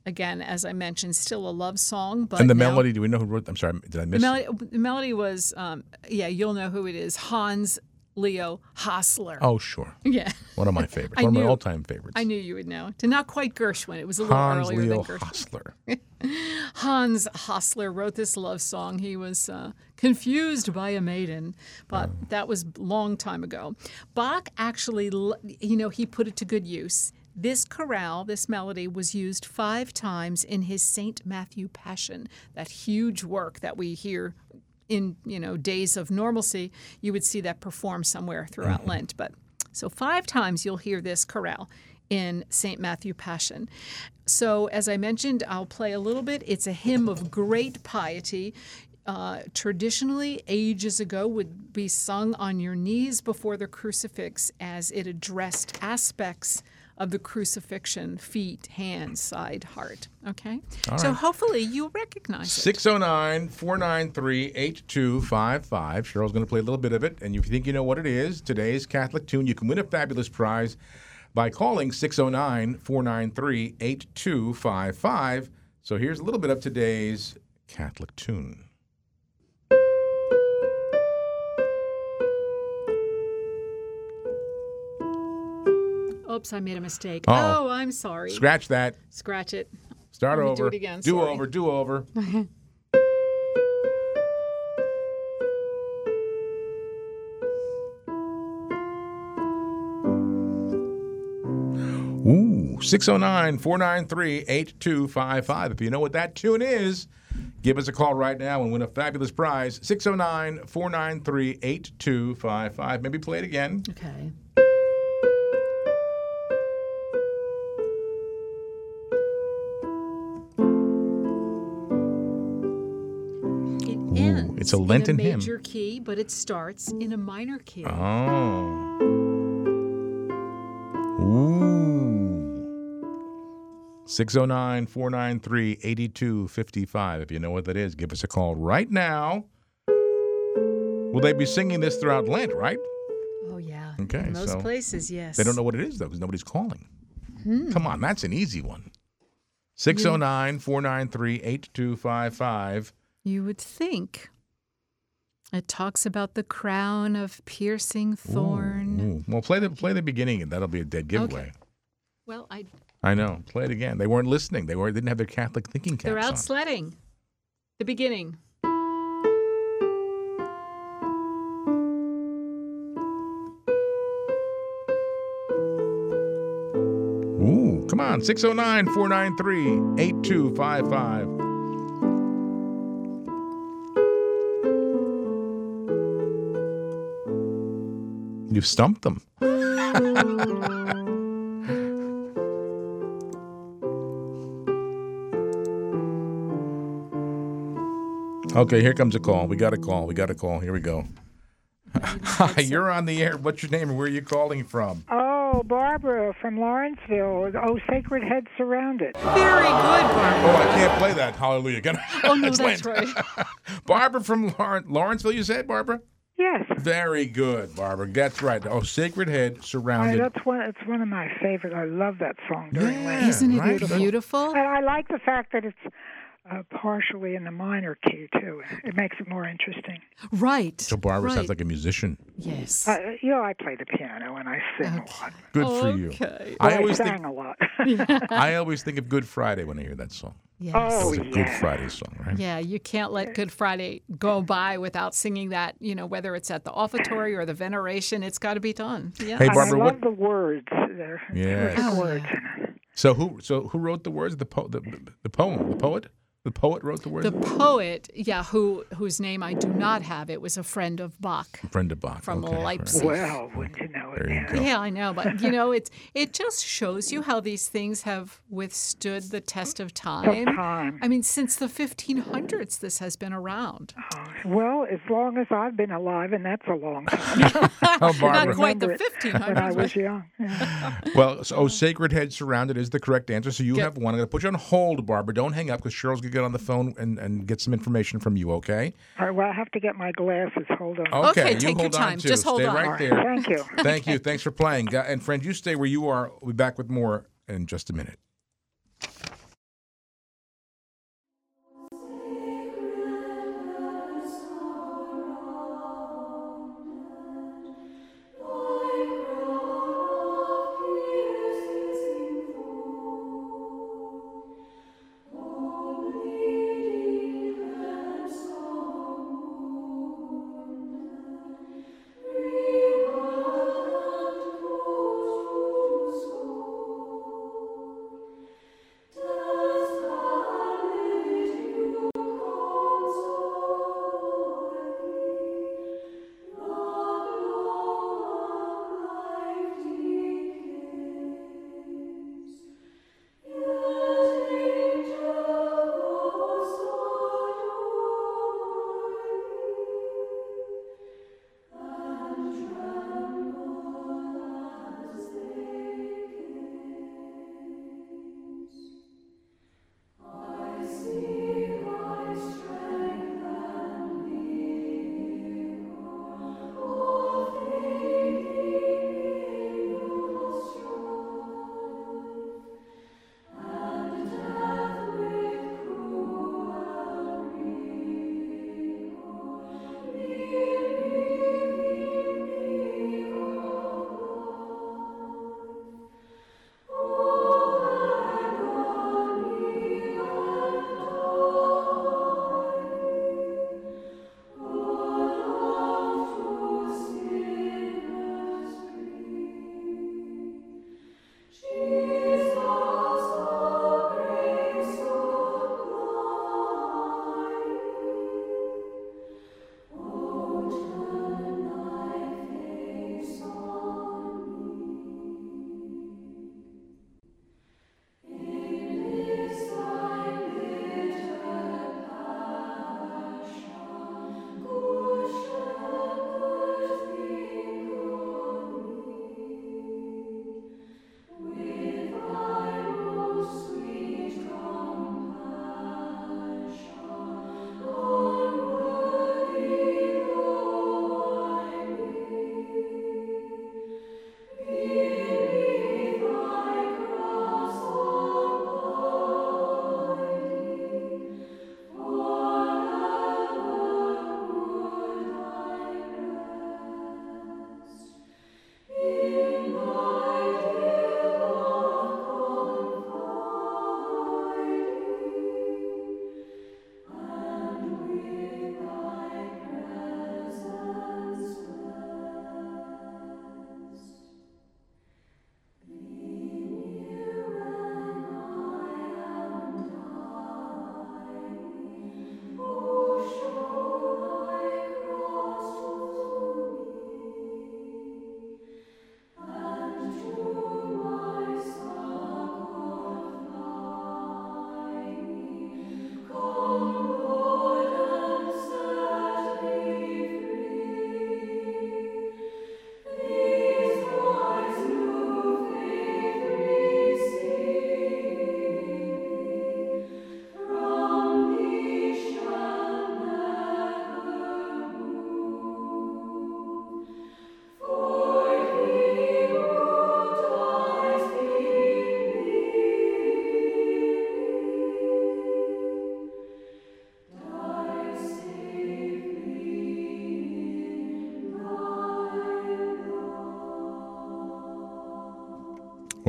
B: Again, as I mentioned, still a love song, but
A: and the
B: now-
A: melody, do we know who wrote I'm sorry, did I
B: the
A: miss
B: melody, the melody was, um, yeah, you'll know who it is. Hans Leo Hassler.
A: Oh, sure.
B: Yeah,
A: One of my favorites. <laughs> One of my all time favorites.
B: I knew you would know. To not quite Gershwin. It was a little
A: Hans
B: earlier
A: Leo
B: than Gershwin.
A: Hassler. <laughs>
B: Hans Hassler wrote this love song. He was uh, confused by a maiden, but
A: Oh.
B: that was a long time ago. Bach actually, you know, he put it to good use. This chorale, this melody, was used five times in his Saint Matthew Passion, that huge work that we hear in you know days of normalcy. You would see that performed somewhere throughout
A: Mm-hmm.
B: Lent, but so five times you'll hear this chorale in St. Matthew Passion. So, as I mentioned, I'll play a little bit. It's a hymn of great piety. Uh, traditionally, ages ago, would be sung on your knees before the crucifix as it addressed aspects of the crucifixion feet, hands, side, heart. Okay? so, hopefully, you'll recognize it.
A: 609 493 8255. Cheryl's going to play a little bit of it. And if you think you know what it is, today's Catholic tune, you can win a fabulous prize by calling 609 493 8255. So here's a little bit of today's Catholic tune.
B: Oops, I made a mistake.
A: Uh-oh.
B: Oh, I'm sorry.
A: Scratch that.
B: Scratch it.
A: Start over.
B: do it again,
A: Do
B: sorry.
A: over. Do over. <laughs> 609 493 8255. If you know what that tune is, give us a call right now and win a fabulous prize. 609 493 8255. Maybe play it again.
B: Okay.
A: It's a Lenten
B: in a
A: hymn.
B: major key, but it starts in a minor key.
A: Oh. Ooh. 609 493 8255. If you know what that is, give us a call right now. Will they be singing this throughout Lent, right?
B: Oh yeah.
A: Okay,
B: In most
A: so
B: places, yes.
A: They don't know what it is, though, because nobody's calling.
B: Hmm.
A: Come on, that's an easy one. 609 493 8255.
B: You would think. It talks about the crown of piercing thorn.
A: Ooh. Well, play the play the beginning, and that'll be a dead giveaway.
B: Okay. Well, I
A: I know. Play it again. They weren't listening. They were They didn't have their Catholic thinking caps
B: they're out
A: on.
B: sledding. The beginning.
A: Ooh, come on. 609 493 8255. You've stumped them. Okay, here comes a call. We got a call. We got a call. Here we go. Hi, <laughs> you're on the air. What's your name and where are you calling from?
I: Oh, Barbara from Lawrenceville. Oh, Sacred Head Surrounded.
B: Very good, Barbara.
A: Oh, I can't play that. Hallelujah. Can I-
B: Oh no, <laughs> that's right. <laughs>
A: Barbara from Lawrenceville, you said, Barbara?
I: Yes.
A: Very good, Barbara. That's right. Oh, Sacred Head
I: I,
A: surrounded.
I: that's one. It's one of my favorite. I love that song during
A: Yeah.
I: Lent.
B: Isn't it
A: right.
B: beautiful?
I: And I like the fact that it's uh, partially in the minor key too. It makes it more interesting.
B: Right.
A: So Barbara
B: right.
A: sounds like a musician.
B: Yes.
I: Uh, you know, I play the piano and I sing a lot.
A: Good for you.
B: Okay.
A: I
I: Well,
A: always
I: sang
A: think
I: a lot. <laughs>
A: I always think of Good Friday when I hear that song.
B: Yes.
I: Oh,
A: It's a Good. Friday song, right?
B: Yeah, you can't let Good Friday go by without singing that, you know, whether it's at the offertory or the veneration, it's got to be done. Yeah.
A: Hey, Barbara,
I: I
A: what-
I: love the words. They're
A: Yeah.
I: terrific
B: Oh,
I: words.
B: yeah.
A: So who so who wrote the words? The po- the, the poem, the poet? The poet wrote the words?
B: The poet, yeah, who whose name I do not have, it was a friend of Bach.
A: Brenda Bach.
B: From
A: okay, right.
B: Leipzig.
I: Well, wouldn't you know it?
A: You
I: yeah.
B: I know, but you know, it's it just shows you how these things have withstood the test of time.
I: time.
B: I mean, since the 1500s, this has been around.
I: Oh, well, as long as I've been alive, and that's a long time. <laughs>
A: oh,
B: not quite the
I: Remember it when I was young. Yeah.
A: Well, so oh, Sacred Head Surrounded is the correct answer. So you
B: Get-
A: have one. I'm going to put you on hold, Barbara. Don't hang up because Cheryl's going to get on the phone and, and get some information from you, okay?
I: All right, well, I have to get my glasses. Hold on.
A: Okay,
B: Okay,
A: you
B: take your
A: hold on too.
B: Just hold
A: Stay
B: on.
A: right there.
I: Thank you.
A: Thank you. Thanks for playing. And friend, you stay where you are. We'll be back with more in just a minute.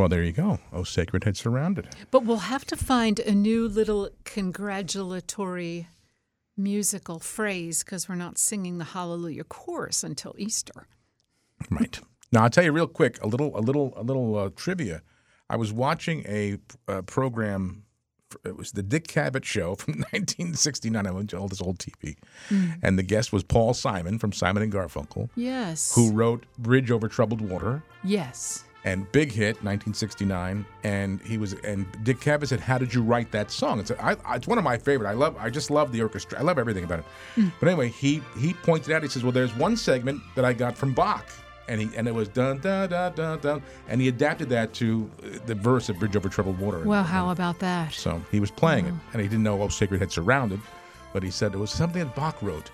A: Well, there you go. Oh, sacred Head surrounded.
B: But we'll have to find a new little congratulatory musical phrase because we're not singing the Hallelujah chorus until Easter.
A: Right. Now I'll tell you real quick a little a little a little uh, trivia. I was watching a uh, program. It was the Dick Cavett Show from <laughs> 1969. I went to all this old TV, and the guest was Paul Simon from Simon and Garfunkel,
B: Yes.
A: who wrote "Bridge Over Troubled Water"
B: Yes.
A: And big hit 1969. And he was and Dick Cavett said, "How did you write that song?" It's, I, I- it's one of my favorite. I love. I just love the orchestra. I love everything about it. But anyway, he he pointed out. He says, "Well, there's one segment that I got from Bach." And he and it was dun dun dun dun dun, and he adapted that to uh, the verse of "Bridge Over Troubled Water."
B: Well, how about that?
A: So he was playing it, and he didn't know "Oh Sacred Head Surrounded," but he said it was something that Bach wrote.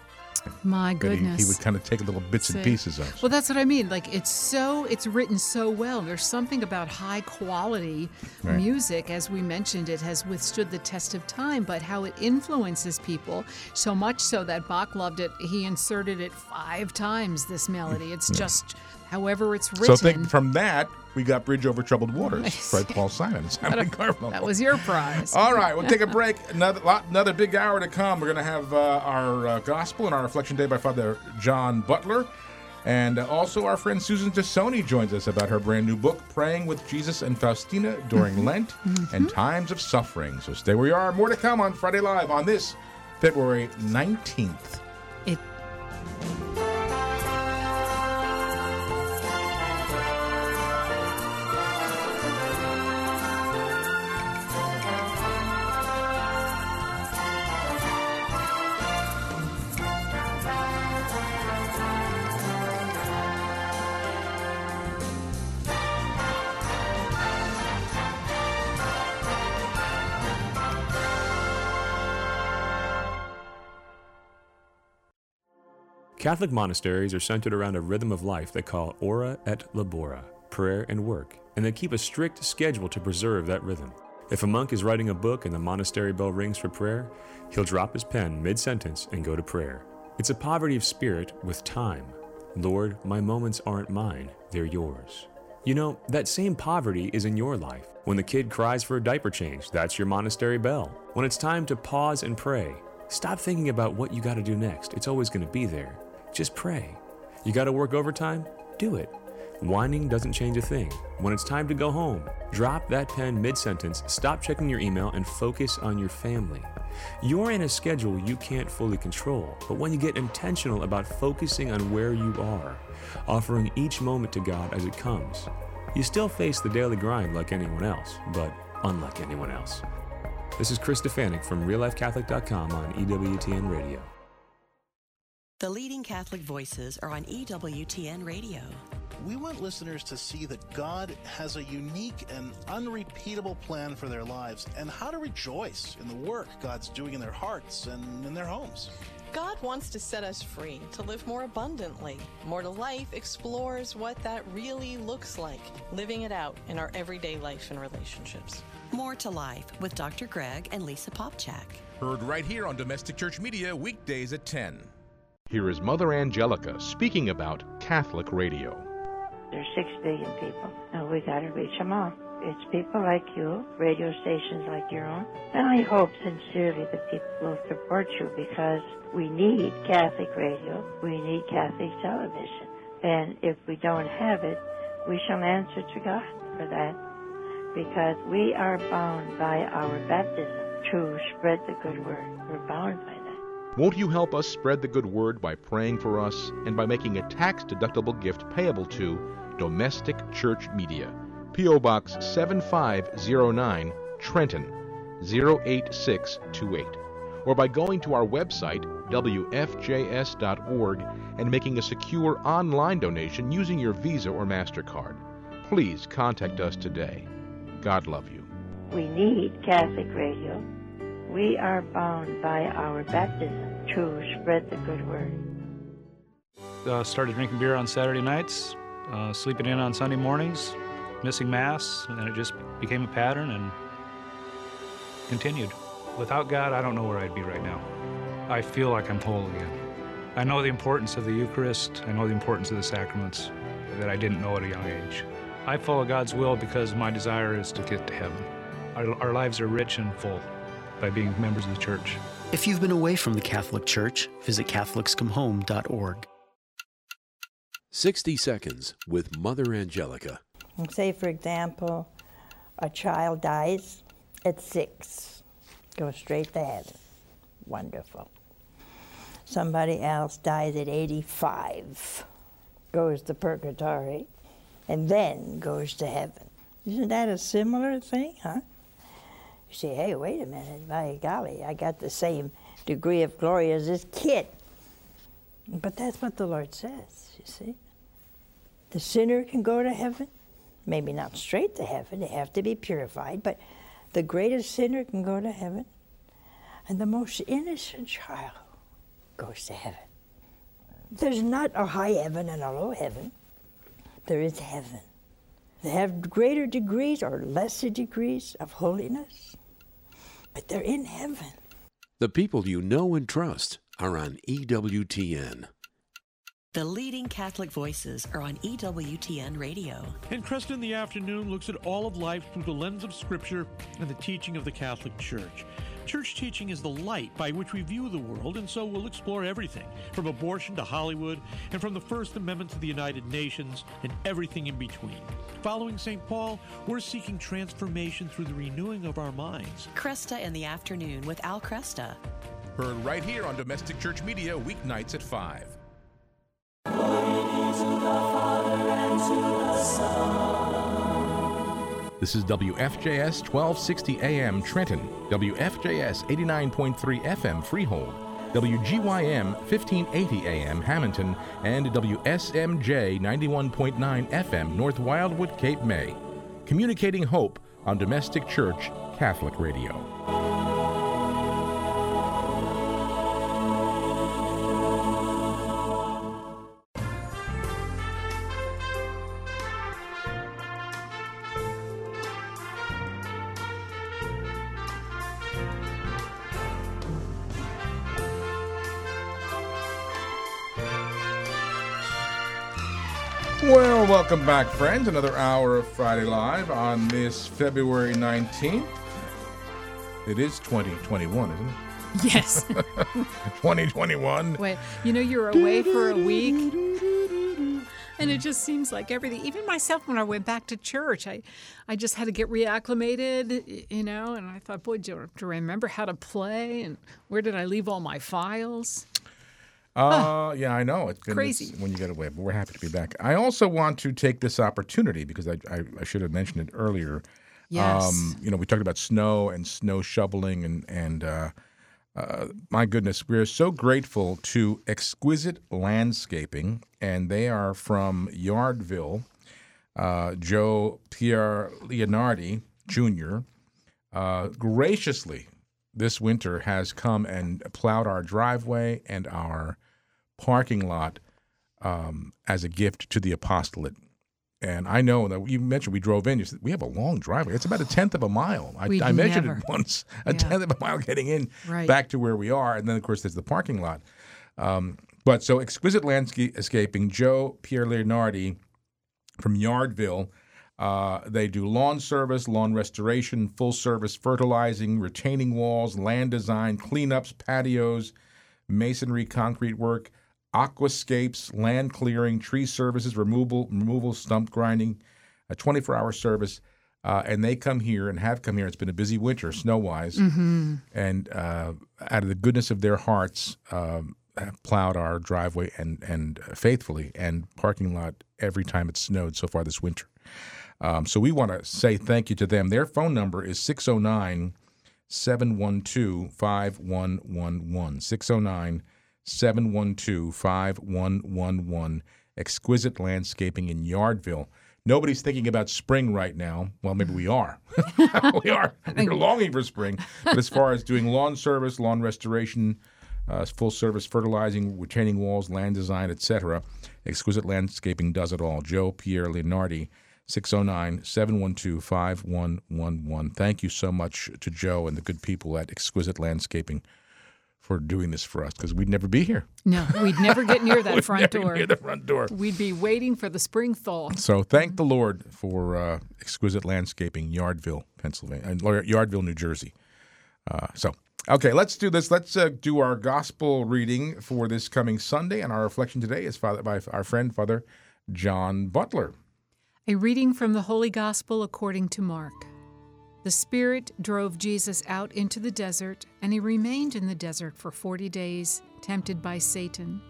B: My
A: That he,
B: goodness.
A: he would kind of take little bits and pieces of.
B: Well, that's what I mean. Like it's so it's written so well. There's something about high quality
A: Right.
B: music, as we mentioned, it has withstood the test of time, but how it influences people so much so that Bach loved it. He inserted it five times. This melody. It's just however it's written.
A: So think from that we got "Bridge Over Troubled Waters" <laughs> by Paul Simon. Simon <laughs> Garfunkel.
B: that was your prize.
A: All right, we'll take a <laughs> break. Another another big hour to come. We're going to have uh, our uh, gospel and our reflection day by Father John Butler. And uh, also, our friend Susan Tassone joins us about her brand new book, Praying with Jesus and Faustina During Lent and Times of Suffering. So stay where you are. More to come on Friday Live on this February 19th.
B: It
G: Catholic monasteries are centered around a rhythm of life they call ora et labora, prayer and work, and they keep a strict schedule to preserve that rhythm. If a monk is writing a book and the monastery bell rings for prayer, he'll drop his pen mid sentence and go to prayer. It's a poverty of spirit with time. Lord, my moments aren't mine, they're yours. You know, that same poverty is in your life. When the kid cries for a diaper change, that's your monastery bell. When it's time to pause and pray, stop thinking about what you got to do next. It's always going to be there. Just pray. You got to work overtime? Do it. Whining doesn't change a thing. When it's time to go home, drop that pen mid sentence, stop checking your email, and focus on your family. You're in a schedule you can't fully control, but when you get intentional about focusing on where you are, offering each moment to God as it comes, you still face the daily grind like anyone else, but unlike anyone else. This is Chris Stefanick from RealLifeCatholic.com on EWTN Radio.
J: The leading Catholic voices are on EWTN Radio.
K: We want listeners to see that God has a unique and unrepeatable plan for their lives and how to rejoice in the work God's doing in their hearts and in their homes.
L: God wants to set us free to live more abundantly. More to Life explores what that really looks like, living it out in our everyday life and relationships.
J: More to Life with Dr. Greg and Lisa Popcak.
A: Heard right here on Domestic Church Media, weekdays at 10.
M: Here is Mother Angelica speaking about Catholic radio.
N: There's six billion people, and we got to reach them all. It's people like you, radio stations like your own, and I hope sincerely that people will support you because we need Catholic radio, we need Catholic television, and if we don't have it, we shall answer to God for that because we are bound by our baptism to spread the good word. We're bound by.
M: Won't you help us spread the good word by praying for us and by making a tax deductible gift payable to Domestic Church Media? P.O. Box 7509, Trenton 08628. Or by going to our website, wfjs.org, and making a secure online donation using your Visa or MasterCard. Please contact us today. God love you.
N: We need Catholic radio. We are bound by our baptism to spread the good word.
O: uh, started drinking beer on Saturday nights, uh, sleeping in on Sunday mornings, missing Mass, and it just became a pattern and continued. Without God, I don't know where I'd be right now. I feel like I'm whole again. I know the importance of the Eucharist, I know the importance of the sacraments that I didn't know at a young age. I follow God's will because my desire is to get to heaven. Our, our lives are rich and full by being members of the church.
P: If you've been away from the Catholic Church, visit CatholicsComeHome.org.
Q: 60 Seconds with Mother Angelica.
N: Say, for example, a child dies at six, goes straight to heaven. Wonderful. Somebody else dies at 85, goes to purgatory, and then goes to heaven. Isn't that a similar thing, huh? You say, hey, wait a minute, by golly, I got the same degree of glory as this kid. But that's what the Lord says, you see. The sinner can go to heaven, maybe not straight to heaven, they have to be purified, but the greatest sinner can go to heaven, and the most innocent child goes to heaven. There's not a high heaven and a low heaven, there is heaven. They have greater degrees or lesser degrees of holiness, but they're in heaven.
Q: The people you know and trust are on EWTN.
J: The leading Catholic voices are on EWTN Radio.
R: And Kresta in the Afternoon looks at all of life through the lens of Scripture and the teaching of the Catholic Church. Church teaching is the light by which we view the world, and so we'll explore everything from abortion to Hollywood, and from the First Amendment to the United Nations, and everything in between. Following St. Paul, we're seeking transformation through the renewing of our minds.
J: Kresta in the Afternoon with Al Kresta.
A: Heard right here on Domestic Church Media, weeknights at 5. This is WFJS 1260 AM Trenton, WFJS 89.3 FM Freehold, WGYM 1580 AM Hammonton, and WSMJ 91.9 FM North Wildwood, Cape May. Communicating hope on Domestic Church Catholic Radio. Welcome back, friends. Another hour of Friday Live on this February 19th. It is 2021, isn't it?
B: Yes. <laughs>
A: 2021.
B: Wait, you know, you're away for a week. And it just seems like everything, even myself when I went back to church, I, I just had to get reacclimated, you know, and I thought, boy, do, do I remember how to play and where did I leave all my files?
A: Uh, yeah, I know. It's been
B: Crazy.
A: it's when you get away, but we're happy to be back. I also want to take this opportunity because I, I, I should have mentioned it earlier.
B: Yes.
A: you know, we talked about snow and snow shoveling, and and uh, uh, my goodness, we're so grateful to Exquisite Landscaping, and they are from Yardville. Uh, Joe Pierre Leonardi Jr. Uh, graciously this winter has come and plowed our driveway and our parking lot um, as a gift to the apostolate. And I know that you mentioned we drove in. You said we have a long driveway. It's about a tenth of a mile. I, I measured
B: never.
A: it once, a
B: Yeah.
A: tenth of a mile getting in
B: Right.
A: back to where we are, and then of course there's the parking lot. Um, but so exquisite landscaping, Joe Pierre Leonardi from Yardville. Uh, they do lawn service, lawn restoration, full service fertilizing, retaining walls, land design, cleanups, patios, masonry, concrete work, aquascapes, land clearing, tree services, removal, removal, stump grinding, a 24 hour service. Uh, and they come here and have come here. It's been a busy winter, snow wise.
B: Mhm.
A: And uh, out of the goodness of their hearts, um, plowed our driveway and, and faithfully and parking lot every time it snowed so far this winter. Um, so we want to say thank you to them. Their phone number is 609 712 5111. 609 712 5111. Exquisite Landscaping in Yardville. Nobody's thinking about spring right now. Well, maybe we are. <laughs> we are. <laughs> We're longing for spring. But as far as doing lawn service, lawn restoration, uh, full service fertilizing, retaining walls, land design, etc., Exquisite Landscaping does it all. Joe Pierre Leonardi, 609 712 5111. Thank you so much to Joe and the good people at Exquisite Landscaping for doing this for us because we'd never be here.
B: No, we'd never get near <laughs> that front door.
A: Near the front door.
B: We'd be waiting for the spring thaw.
A: So thank the Lord for uh, exquisite landscaping, Yardville, Pennsylvania, and Yardville, New Jersey. Uh, so okay, let's do this. Let's uh, do our gospel reading for this coming Sunday, and our reflection today is Father by our friend Father John Butler.
B: A reading from the Holy Gospel according to Mark. The Spirit drove Jesus out into the desert, and he remained in the desert for forty days, tempted by Satan.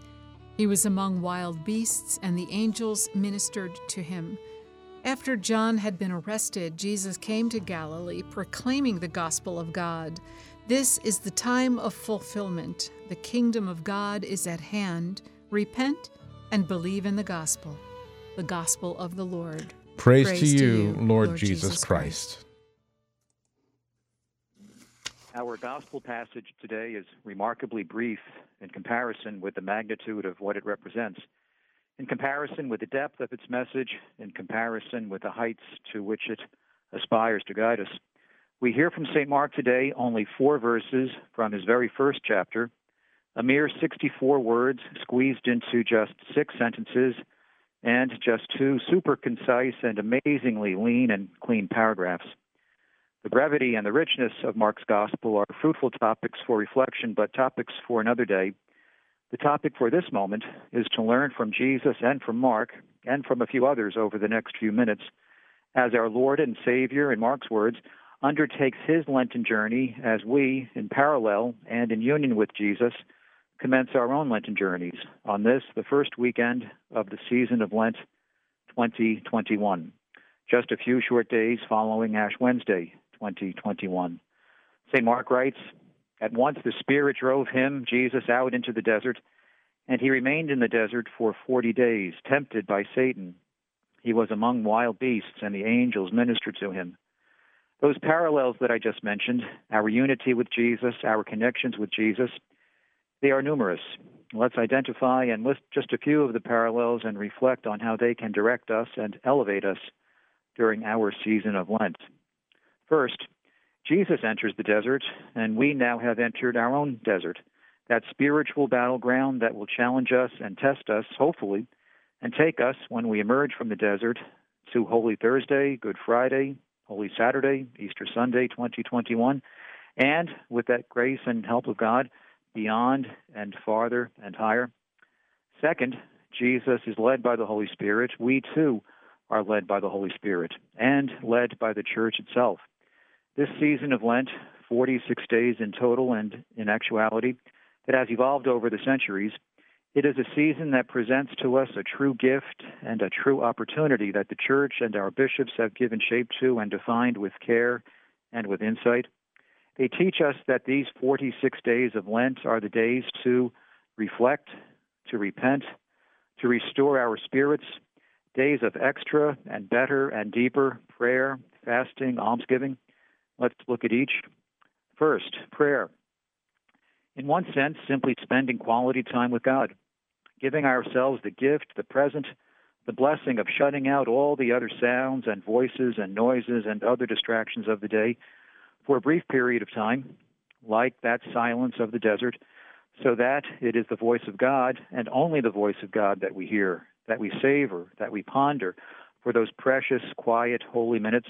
B: He was among wild beasts, and the angels ministered to him. After John had been arrested, Jesus came to Galilee, proclaiming the gospel of God. This is the time of fulfillment. The kingdom of God is at hand. Repent and believe in the gospel. The gospel of the Lord.
A: Praise, to, you, Lord, Jesus, Christ.
S: Our gospel passage today is remarkably brief in comparison with the magnitude of what it represents, in comparison with the depth of its message, in comparison with the heights to which it aspires to guide us. We hear from St. Mark today only four verses from his very first chapter, a mere 64 words squeezed into just six sentences, and just two super concise and amazingly lean and clean paragraphs. The brevity and the richness of Mark's gospel are fruitful topics for reflection, but topics for another day. The topic for this moment is to learn from Jesus and from Mark, and from a few others over the next few minutes, as our Lord and Savior, in Mark's words, undertakes his Lenten journey as we, in parallel and in union with Jesus, commence our own Lenten journeys on this, the first weekend of the season of Lent 2021, just a few short days following Ash Wednesday, 2021. St. Mark writes At once the Spirit drove him, Jesus, out into the desert, and he remained in the desert for 40 days, tempted by Satan. He was among wild beasts, and the angels ministered to him. Those parallels that I just mentioned, our unity with Jesus, our connections with Jesus, they are numerous. Let's identify and list just a few of the parallels and reflect on how they can direct us and elevate us during our season of Lent. First, Jesus enters the desert, and we now have entered our own desert, that spiritual battleground that will challenge us and test us, hopefully, and take us when we emerge from the desert to Holy Thursday, Good Friday, Holy Saturday, Easter Sunday 2021, and with that grace and help of God, beyond and farther and higher. Second, Jesus is led by the Holy Spirit. We too are led by the Holy Spirit and led by the church itself. This season of Lent, 46 days in total and in actuality, that has evolved over the centuries, it is a season that presents to us a true gift and a true opportunity that the church and our bishops have given shape to and defined with care and with insight. They teach us that these 46 days of Lent are the days to reflect, to repent, to restore our spirits, days of extra and better and deeper prayer, fasting, almsgiving. Let's look at each. First, prayer. In one sense, simply spending quality time with God, giving ourselves the gift, the present, the blessing of shutting out all the other sounds and voices and noises and other distractions of the day for a brief period of time, like that silence of the desert, so that it is the voice of God and only the voice of God that we hear, that we savor, that we ponder for those precious, quiet, holy minutes,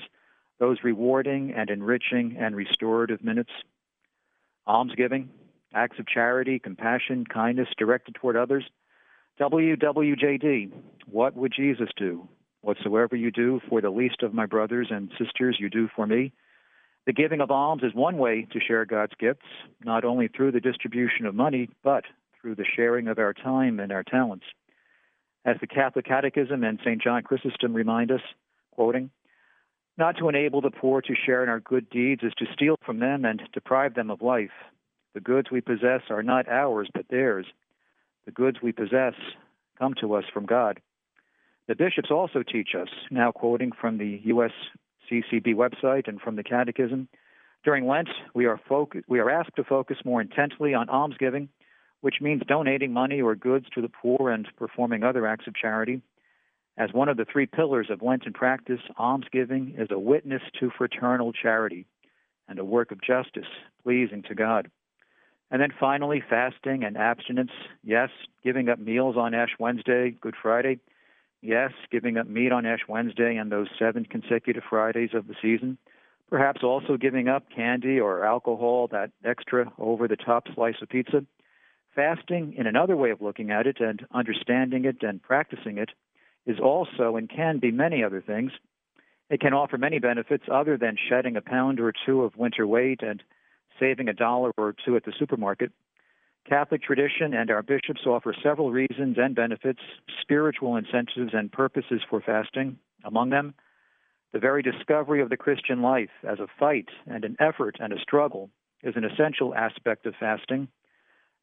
S: those rewarding and enriching and restorative minutes. Almsgiving, acts of charity, compassion, kindness directed toward others. WWJD, what would Jesus do? Whatsoever you do for the least of my brothers and sisters, you do for me. The giving of alms is one way to share God's gifts, not only through the distribution of money, but through the sharing of our time and our talents. As the Catholic Catechism and St. John Chrysostom remind us, quoting, not to enable the poor to share in our good deeds is to steal from them and deprive them of life. The goods we possess are not ours, but theirs. The goods we possess come to us from God. The bishops also teach us, now quoting from the USCCB website and from the Catechism, during Lent we are, we are asked to focus more intently on almsgiving, which means donating money or goods to the poor and performing other acts of charity. As one of the three pillars of Lenten practice, almsgiving is a witness to fraternal charity and a work of justice pleasing to God. And then finally, fasting and abstinence. Yes, giving up meals on Ash Wednesday, Good Friday. Yes, giving up meat on Ash Wednesday and those seven consecutive Fridays of the season. Perhaps also giving up candy or alcohol, that extra over the top slice of pizza. Fasting, in another way of looking at it and understanding it and practicing it, is also and can be many other things. It can offer many benefits other than shedding a pound or two of winter weight and saving a dollar or two at the supermarket. Catholic tradition and our bishops offer several reasons and benefits, spiritual incentives and purposes for fasting. Among them, the very discovery of the Christian life as a fight and an effort and a struggle is an essential aspect of fasting.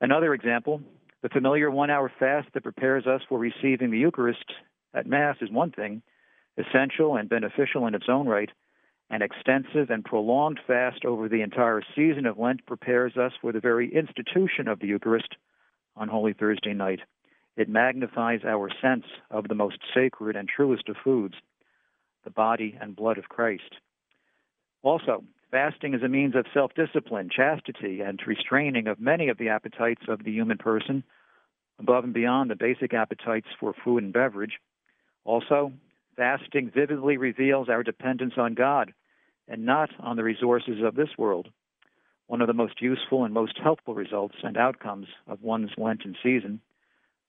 S: Another example, the familiar one hour fast that prepares us for receiving the Eucharist at Mass is one thing, essential and beneficial in its own right. An extensive and prolonged fast over the entire season of Lent prepares us for the very institution of the Eucharist on Holy Thursday night. It magnifies our sense of the most sacred and truest of foods, the body and blood of Christ. Also, fasting is a means of self discipline, chastity, and restraining of many of the appetites of the human person, above and beyond the basic appetites for food and beverage. Also, fasting vividly reveals our dependence on God and not on the resources of this world. One of the most useful and most helpful results and outcomes of one's Lenten season.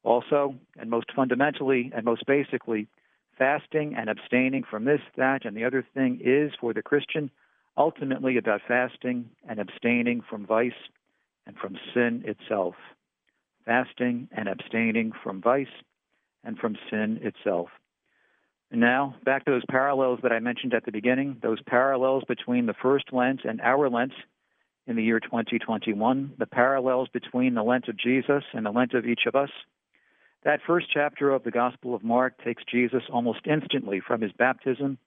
S: Also, and most fundamentally and most basically, fasting and abstaining from this, that, and the other thing is for the Christian ultimately about fasting and abstaining from vice and from sin itself. Fasting and abstaining from vice and from sin itself. Now, back to those parallels that I mentioned at the beginning, those parallels between the first Lent and our Lent in the year 2021, the parallels between the Lent of Jesus and the Lent of each of us. That first chapter of the Gospel of Mark takes Jesus almost instantly from his baptism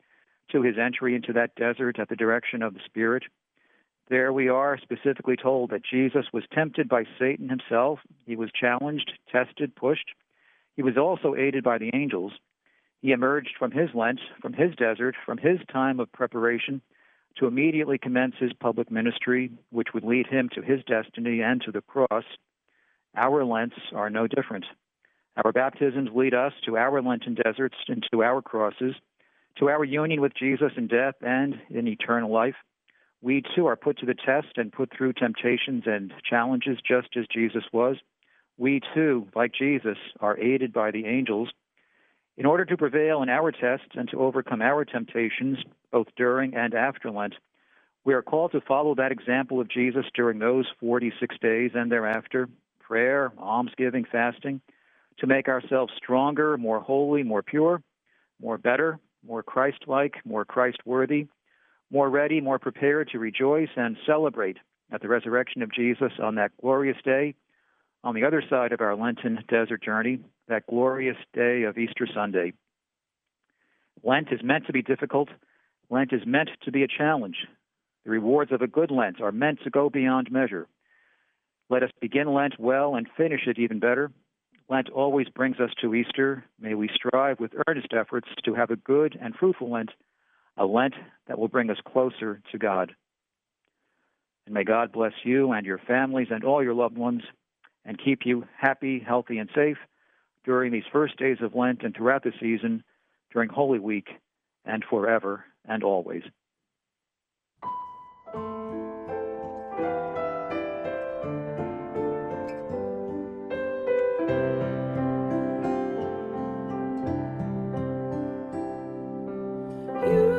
S: to his entry into that desert at the direction of the Spirit. There we are specifically told that Jesus was tempted by Satan himself. He was challenged, tested, pushed. He was also aided by the angels. He emerged from his Lent, from his desert, from his time of preparation to immediately commence his public ministry, which would lead him to his destiny and to the cross. Our Lents are no different. Our baptisms lead us to our Lenten deserts and to our crosses, to our union with Jesus in death and in eternal life. We too are put to the test and put through temptations and challenges just as Jesus was. We too, like Jesus, are aided by the angels. In order to prevail in our tests and to overcome our temptations, both during and after Lent, we are called to follow that example of Jesus during those 46 days and thereafter prayer, almsgiving, fasting to make ourselves stronger, more holy, more pure, more better, more Christ like, more Christ worthy, more ready, more prepared to rejoice and celebrate at the resurrection of Jesus on that glorious day on the other side of our Lenten desert journey, that glorious day of Easter Sunday. Lent is meant to be difficult. Lent is meant to be a challenge. The rewards of a good Lent are meant to go beyond measure. Let us begin Lent well and finish it even better. Lent always brings us to Easter. May we strive with earnest efforts to have a good and fruitful Lent, a Lent that will bring us closer to God. And may God bless you and your families and all your loved ones and keep you happy, healthy, and safe during these first days of Lent and throughout the season, during Holy Week, and forever and always.
D: You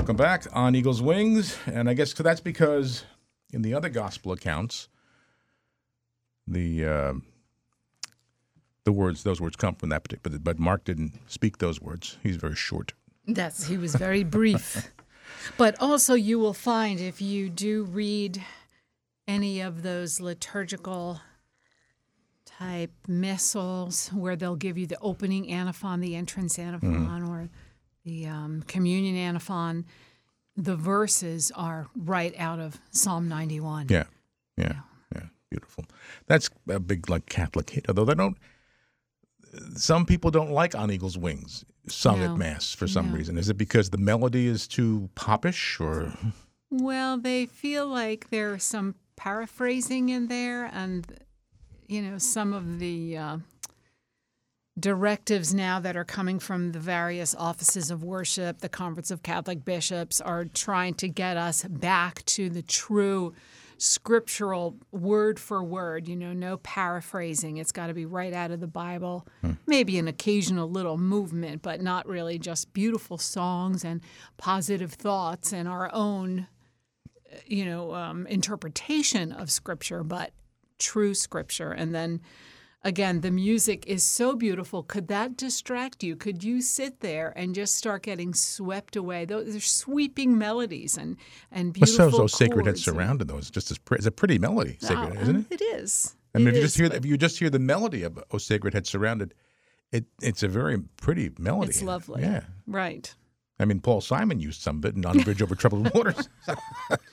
A: welcome back on Eagle's Wings, and I guess that's because in the other gospel accounts, the uh, the words those words come from that particular, but, but Mark didn't speak those words. He's very short.
B: That's he was very brief. <laughs> but also you will find if you do read any of those liturgical type missals where they'll give you the opening antiphon, the entrance antiphon, the um, communion antiphon, the verses are right out of Psalm 91.
A: Yeah, yeah, yeah, beautiful. That's a big like Catholic hit, although they don't. Some people don't like "On Eagle's Wings" sung
B: No,
A: at mass for some
B: no.
A: reason. Is it because the melody is too popish, or
B: Well, they feel like there's some paraphrasing in there, and you know some of the uh, directives now that are coming from the various offices of worship, the Conference of Catholic Bishops, are trying to get us back to the true scriptural word for word. You know, no paraphrasing. It's got to be right out of the Bible. Maybe an occasional little movement, but not really just beautiful songs and positive thoughts and our own you know, um, interpretation of scripture, but true scripture. And then again, the music is so beautiful. Could that distract you? Could you sit there and just start getting swept away? Those are sweeping melodies and and beautiful.
A: but so those sacred head surrounded those. Just as pre- it's a pretty melody, sacred,
B: Oh,
A: isn't it?
B: It is.
A: I mean,
B: It
A: if you just hear if you just hear the melody of "O Sacred Head Surrounded," it it's a very pretty melody.
B: It's lovely.
A: Yeah.
B: Right.
A: I mean, Paul Simon used some of it in "On the Bridge Over Troubled <laughs> Waters."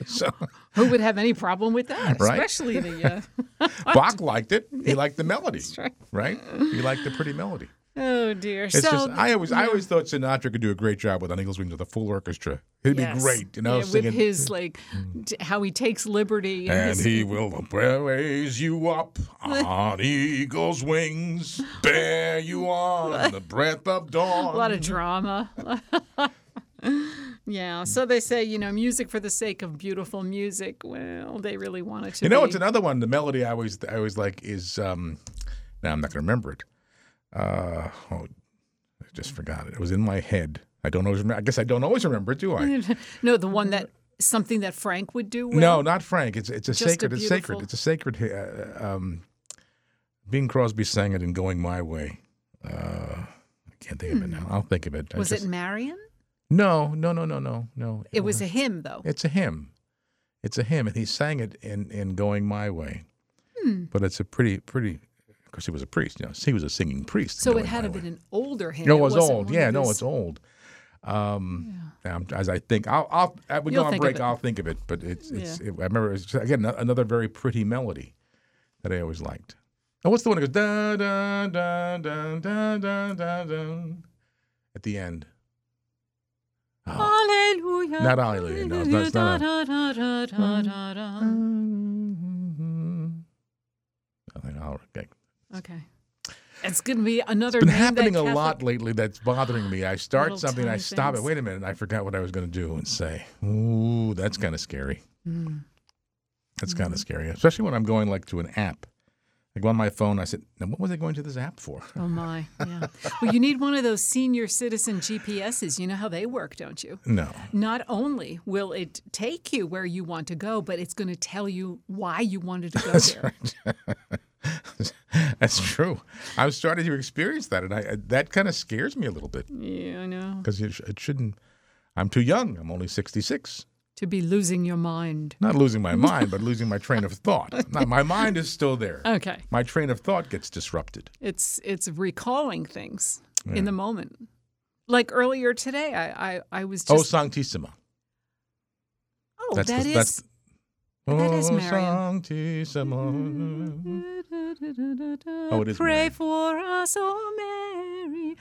A: so
B: Who would have any problem with that?
A: Right.
B: Especially the. Uh,
A: Bach liked it. He <laughs> liked the melody,
B: right.
A: right? He liked the pretty melody.
B: Oh dear.
A: It's
B: so
A: just I always I always thought Sinatra could do a great job with "On Eagle's Wings" with a full orchestra. He'd be great, you know,
B: Yeah,
A: singing.
B: with his like how he takes liberty
A: and
B: his-
A: he will raise you up on eagle's wings, bear you on the breath of <laughs> dawn.
B: a lot of drama. <laughs> yeah, so they say you know music for the sake of beautiful music. Well, they really want it to.
A: You know,
B: be.
A: it's another one. The melody I always I always like is um now I'm not going to remember it. Uh oh, I just forgot it. It was in my head. I don't always remember. I guess I don't always remember it, do I? <laughs>
B: no, the one that something that Frank would do. Well.
A: no, not Frank. It's it's a
B: Just a
A: sacred. it's sacred. It's a sacred. Uh, um, Bing Crosby sang it in "Going My Way." Uh, I can't think of it now. I'll think of it.
B: Hmm. Was
A: just-
B: it Marion?
A: No, no, no, no, no, no.
B: It was a hymn, though.
A: It's a hymn. It's a hymn, and he sang it in in "Going My Way."
B: Hmm.
A: But it's a pretty pretty. Of course, he was a priest. You know, he was a singing priest.
B: So it had to been an older hymn.
A: No, it was
B: wasn't
A: old. Yeah, no, it's old. Um, um, as I think, I'll, I'll uh, we go on break.
B: it.
A: I'll think of it. But it's, it's.
B: Yeah.
A: It, I remember it's, again another very pretty melody that I always liked. And what's the one that goes da da da da da da da da at the end?
B: Hallelujah.
A: Not hallelujah. No, it's not- it's not a-. I think I'll- okay.
B: Okay. It's going to be another
A: It's been happening a
B: Catholic-
A: lot lately that's bothering me. I start something, I
B: tiny
A: stop it. Wait a minute, I forgot what I was going to do and say. Ooh, that's kind of scary.
B: Mm.
A: That's kind of scary, especially when I'm going like to an app. I go on my phone. I said, now what was I going to this app for?
B: Oh my, <laughs> yeah. well, you need one of those senior citizen GPSs. You know how they work, don't you?
A: No.
B: Not only will it take you where you want to go, but it's going to tell you why you wanted to go
A: That's
B: there. <laughs> <laughs>
A: That's true. I'm starting to experience that, and I, that kind of scares me a little bit
B: Yeah, I know.
A: because it, it shouldn't. I'm too young. I'm only 66.
B: To be losing your mind.
A: Not losing my <laughs> mind, but losing my train of thought. Now, my mind is still there.
B: Okay.
A: My train of thought gets disrupted.
B: It's it's recalling things
A: Yeah.
B: in the moment. Like earlier today, I I, I was
A: Oh, Sanctissima.
B: oh
A: that's
B: that
A: the-
B: is
A: that's-
B: that is
A: Oh. Sanctissima. <laughs> Oh, it is
B: Pray
A: Marian.
B: for us, oh Mary.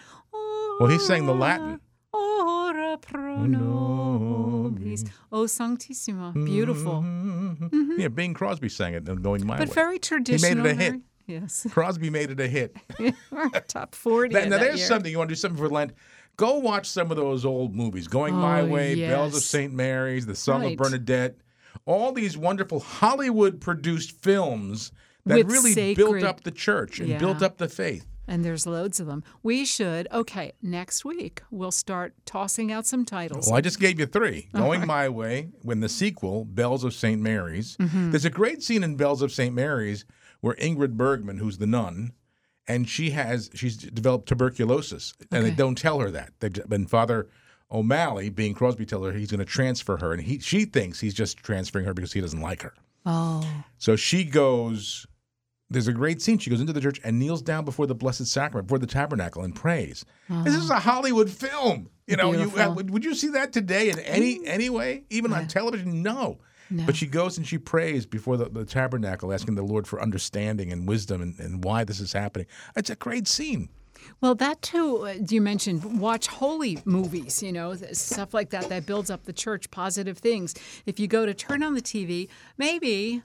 A: Well, he sang the Latin.
B: Ora pro nobis. Oh Sanctissima. Beautiful.
A: Yeah, Bing Crosby sang it and going my
B: Mm-hmm. But
A: way.
B: very
A: He
B: traditional.
A: made it a hit.
B: Yes. <laughs>
A: Crosby made it a hit. <laughs>
B: Top 40.
A: That- now,
B: that
A: there's
B: year.
A: something you want to do something for Lent. Go watch some of those old movies. Going My
B: Oh,
A: Way, Bells of. St. Mary's, The Song
B: Right.
A: of Bernadette. All these wonderful Hollywood produced films that
B: With
A: really built up the church and
B: Yeah.
A: built up the faith.
B: And there's loads of them. We should, okay, next week we'll start tossing out some titles.
A: Well, I just gave you three. <laughs>
B: All
A: Going. My Way, when the sequel, Bells of St. Mary's.
B: Mhm.
A: There's a great scene in Bells of St. Mary's where Ingrid Bergman, who's the nun, and she has she's developed tuberculosis, and they don't tell her that. They've been Father O'Malley, Bing Crosby, tell her he's going to transfer her, and he she thinks he's just transferring her because he doesn't like her.
B: Oh.
A: So she goes. There's a great scene. She goes into the church and kneels down before the Blessed Sacrament, before the tabernacle, and prays. This is a Hollywood film. You know,
B: Beautiful.
A: uh, would, would you see that today in any any way, even on television? No.
B: No.
A: But she goes and she prays before the, the tabernacle, asking the Lord for understanding and wisdom and, and why this is happening. It's a great scene.
B: Well, that too, uh, you mentioned watch holy movies, you know, stuff like that that builds up the church, positive things. If you go to turn on the TV, maybe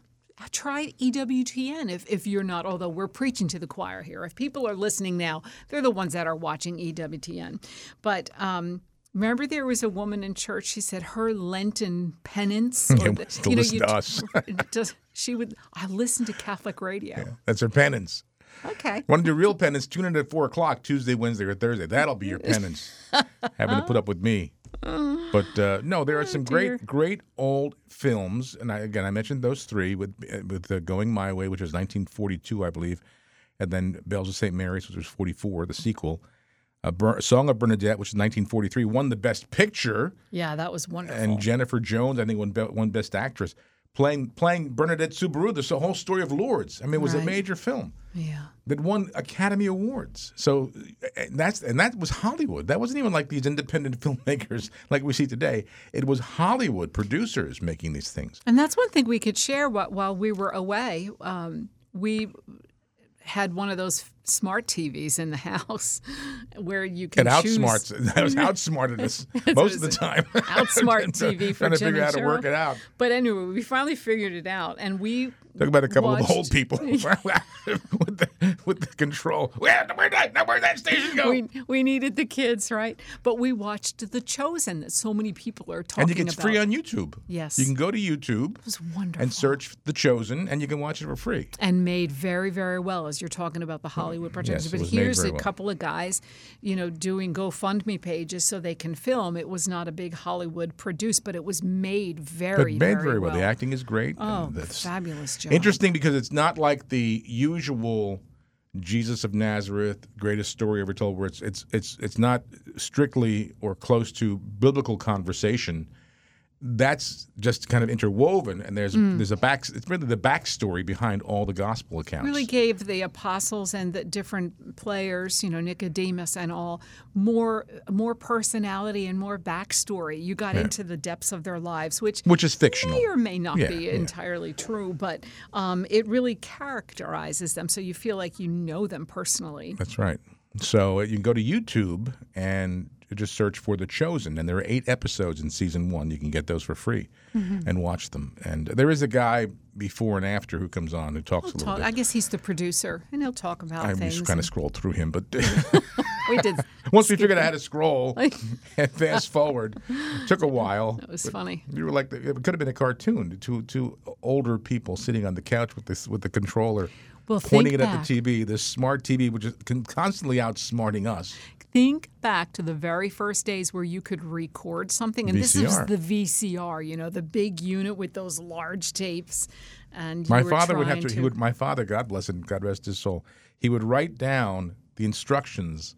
B: try E EWTN if, if you're not, although we're preaching to the choir here. If people are listening now, they're the ones that are watching EWTN. But, um, Remember, there was a woman in church. She said her Lenten penance.
A: Yeah, <laughs>
B: the-
A: was to listen to us. <laughs>
B: just- she would. I listened to Catholic radio.
A: That's her penance.
B: Okay.
A: Want to do real penance? Tune in at four o'clock Tuesday, Wednesday, or Thursday. That'll be your <laughs> penance. Having to put up with me. <sighs> But uh, no, there are some
B: dear.
A: great, great old films, and I, again, I mentioned those three with with uh, Going My Way, which was 1942, I believe, and then Bells of St. Mary's, which was 44, the sequel. Uh, Ber- Song of Bernadette, which is 1943, won the Best Picture,
B: Yeah, that was wonderful.
A: and Jennifer Jones, I think, won, be- won Best Actress, playing playing Bernadette Soubirous. The whole story of Lourdes. I mean, it was a major film
B: yeah.
A: that won Academy Awards. So and that's and that was Hollywood. That wasn't even like these independent <laughs> filmmakers like we see today. It was Hollywood producers making these things.
B: And that's one thing we could share wh- while we were away. Um, we had one of those smart TVs in the <laughs> house where you
A: It
B: can choose.
A: outsmarts. <laughs> That was outsmarted us <laughs> most of the
B: it
A: time.
B: Outsmart TV for
A: trying to
B: Jim
A: figure out how to work it out.
B: But anyway, we finally figured it out, and we
A: Talk about a couple of old people <laughs> <laughs> with, the, with the control. Where, where that, where'd that station go?
B: we, we needed the kids, right? But we watched The Chosen that so many people are talking
A: about. and it's
B: about.
A: free on YouTube.
B: Yes.
A: You can go to YouTube
B: It was wonderful.
A: and search The Chosen, and you can watch it for free.
B: and made very, very well as you're talking about the Hollywood productions.
A: Yes,
B: but here's a
A: well.
B: couple of guys, you know, doing GoFundMe pages so they can film. It was not a big Hollywood produced, but it was made very,
A: but made
B: very,
A: very well. The acting is great.
B: Oh,
A: and that's
B: fabulous
A: Interesting because it's not like the usual Jesus of Nazareth, greatest story ever told, where it's it's it's it's not strictly or close to biblical conversation. That's just kind of interwoven, and there's
B: Mm.
A: there's a back. It's really the backstory behind all the gospel accounts.
B: Really gave the apostles and the different players, you know, Nicodemus and all, more more personality and more backstory. You got
A: Yeah.
B: into the depths of their lives, which
A: Which is fictional.
B: may or may not
A: Yeah,
B: be
A: yeah.
B: entirely true, but um, it really characterizes them, so you feel like you know them personally.
A: That's right. So uh, you can go to YouTube and just search for The Chosen, and there are eight episodes in season one. You can get those for free
B: Mhm.
A: and watch them. And there is a guy before and after who comes on who talks
B: He'll
A: a little
B: talk,
A: bit.
B: I guess he's the producer, and he'll talk about
A: I
B: things.
A: just kind of scrolled through him, but <laughs>
B: we did. <laughs>
A: Once we figured out how to scroll <laughs> and fast forward, took a while.
B: That was funny.
A: We were like, the, it could have been a cartoon. Two two older people sitting on the couch with this with the controller,
B: Well,
A: pointing it
B: think
A: at the TV. This smart TV, which is constantly outsmarting us.
B: Think back to the very first days where you could record something, and this was
A: VCR.
B: the VCR. You know, the big unit with those large tapes. And
A: My father would have
B: trying
A: to, He would. My father, God bless him, God rest his soul. He would write down the instructions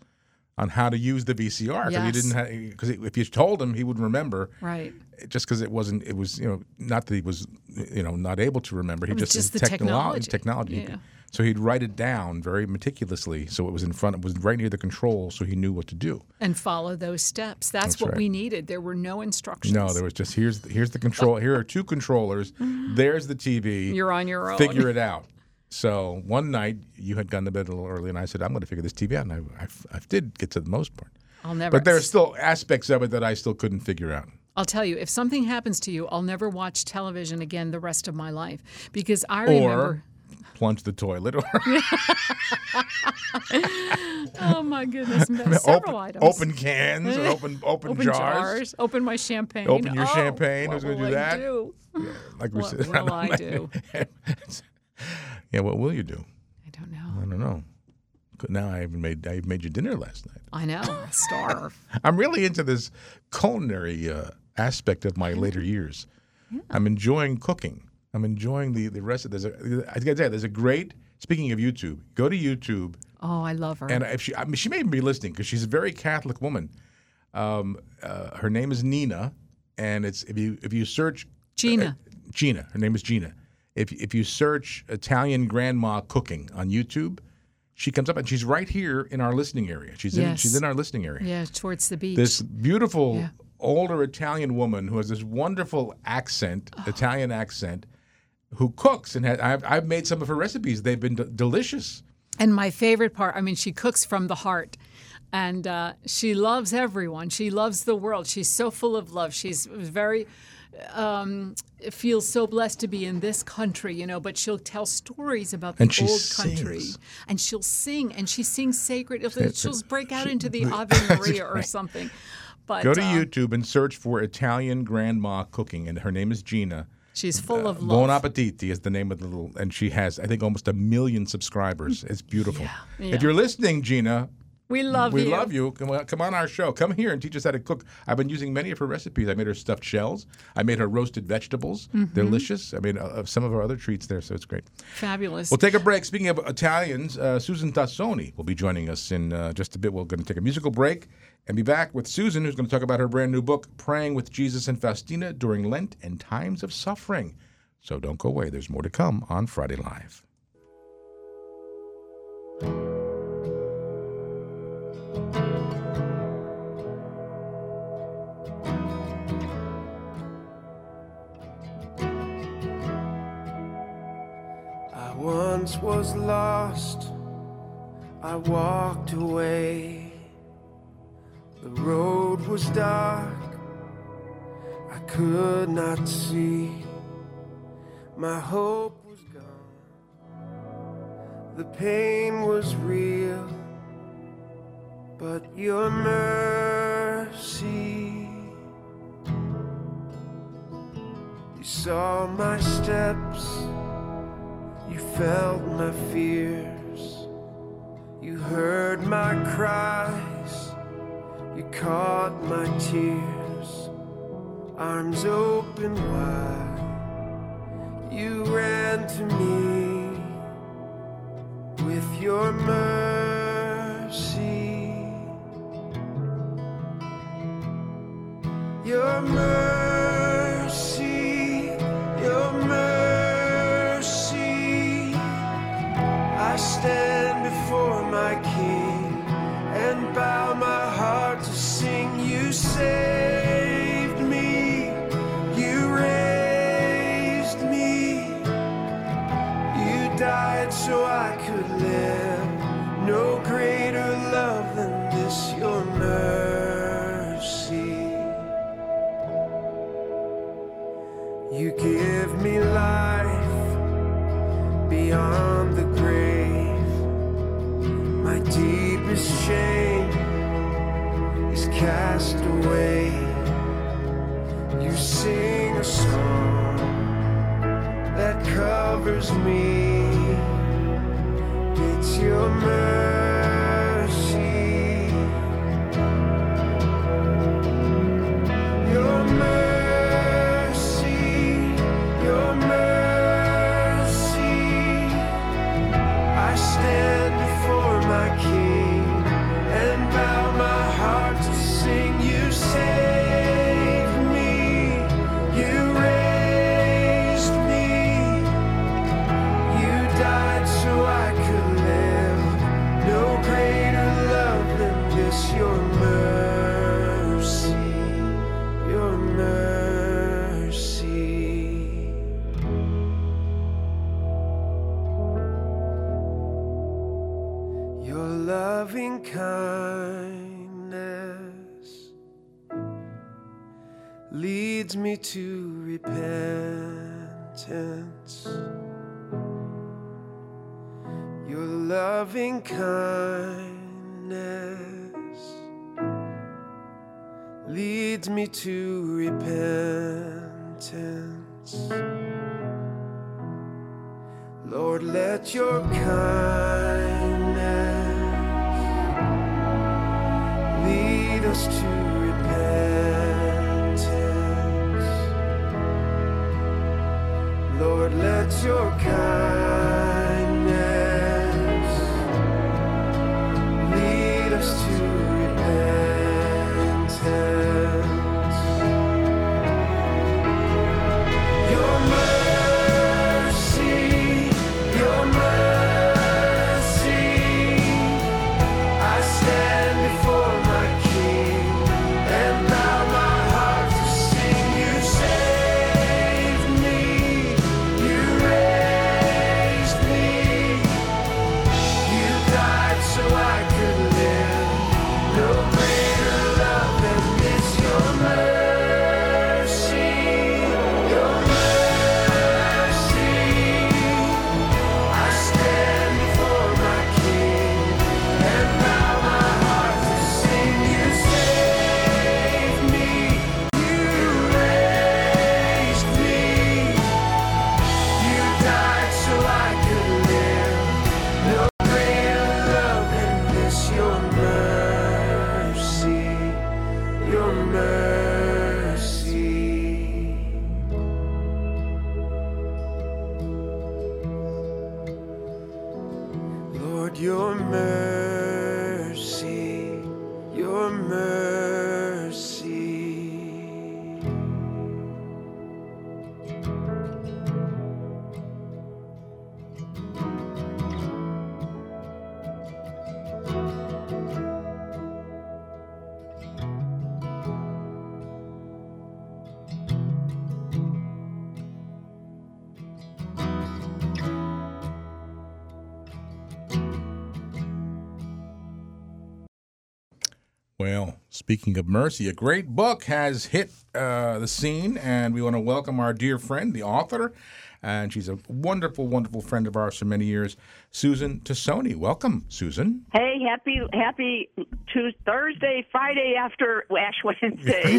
A: on how to use the VCR because he didn't. Because if you told him, he would remember.
B: Right.
A: Just because it wasn't, it was you know not that he was you know not able to remember. He just,
B: just the
A: technolo-
B: technology.
A: technology.
B: Yeah.
A: So he'd write it down very meticulously, so it was in front. It was right near the control, so he knew what to do.
B: and follow those steps. That's,
A: That's
B: what
A: right.
B: we needed. There were no instructions.
A: No, there was just here's here's the control. Here are two controllers. <laughs> There's the TV.
B: You're on your own.
A: Figure it out. So one night you had gone to bed a little early, and I said, "I'm going to figure this TV out." And I, I, I did get to the most part,
B: I'll never.
A: but there are still aspects of it that I still couldn't figure out.
B: I'll tell you, if something happens to you, I'll never watch television again the rest of my life because I
A: or
B: remember.
A: Plunge the toilet, or <laughs>
B: oh my goodness, <laughs> several
A: open,
B: items.
A: open cans, or open open,
B: Open
A: jars.
B: Open my champagne.
A: Open your
B: Oh,
A: champagne.
B: What
A: Who's going to do
B: I
A: that?
B: do?
A: Like we said,
B: What
A: said, <laughs>
B: will I do?
A: yeah, what will you do?
B: I don't know.
A: I don't know. Now I even made I made you dinner last night.
B: I know. I starve.
A: I'm really into this culinary uh, aspect of my later years. I'm enjoying cooking. I'm enjoying the the rest of a I gotta tell you, there's a great speaking of YouTube. Go to YouTube
B: Oh, I love her.
A: and if she I mean she may even be listening because she's a very Catholic woman. Um, uh, her name is Nina, and it's if you if you search
B: Gina.
A: Gina, her name is Gina. If if you search Italian grandma cooking on YouTube, she comes up and she's right here in our listening area. She's in
B: Yes.
A: she's in our listening area
B: yeah, towards the beach.
A: this beautiful
B: Yeah.
A: older Italian woman who has this wonderful accent,
B: Oh.
A: Italian accent, who cooks and has, I've, I've made some of her recipes. They've been d- delicious.
B: And my favorite part, I mean, she cooks from the heart. And uh, she loves everyone. She loves the world. She's so full of love. She's very, um, feels so blessed to be in this country, you know, but she'll tell stories about the old country. And she'll sing, and she sings sacred. She'll break out into the Ave <laughs> Maria or something. But
A: Go to
B: uh,
A: YouTube and search for Italian grandma cooking, and her name is Gina.
B: She's uh, full of
A: Bon
B: love.
A: Appetiti is the name of the little, and she has, I think, almost a million subscribers. It's beautiful.
B: yeah.
A: If you're listening, Gina,
B: We love
A: we
B: you.
A: We love you. Come on, our show. Come here and teach us how to cook. I've been using many of her recipes. I made her stuffed shells. I made her roasted vegetables.
B: Mhm.
A: Delicious. I mean, uh, uh, some of our other treats there, so it's great.
B: Fabulous.
A: We'll take a break. Speaking of Italians, uh, Susan Tassone will be joining us in uh, just a bit. We're going to take a musical break and be back with Susan, who's going to talk about her brand new book, Praying with Jesus and Faustina During Lent and Times of Suffering. So don't go away. There's more to come on Friday Live.
C: Was lost, I walked away. The road was dark, I could not see. My hope was gone, the pain was real, but your mercy. You saw my steps. You felt my fears. You heard my cries. You caught my tears. Arms open wide. You ran to me with your mercy. Me. Kindness leads me to repentance. Lord, let your kindness lead us to repentance. Lord, let your kindness
A: speaking of mercy, a great book has hit uh, the scene, and we want to welcome our dear friend, the author, and she's a wonderful, wonderful friend of ours for many years, Susan Tassone. Welcome, Susan.
T: Hey, happy happy Tuesday, Thursday, Friday after Ash Wednesday, <laughs>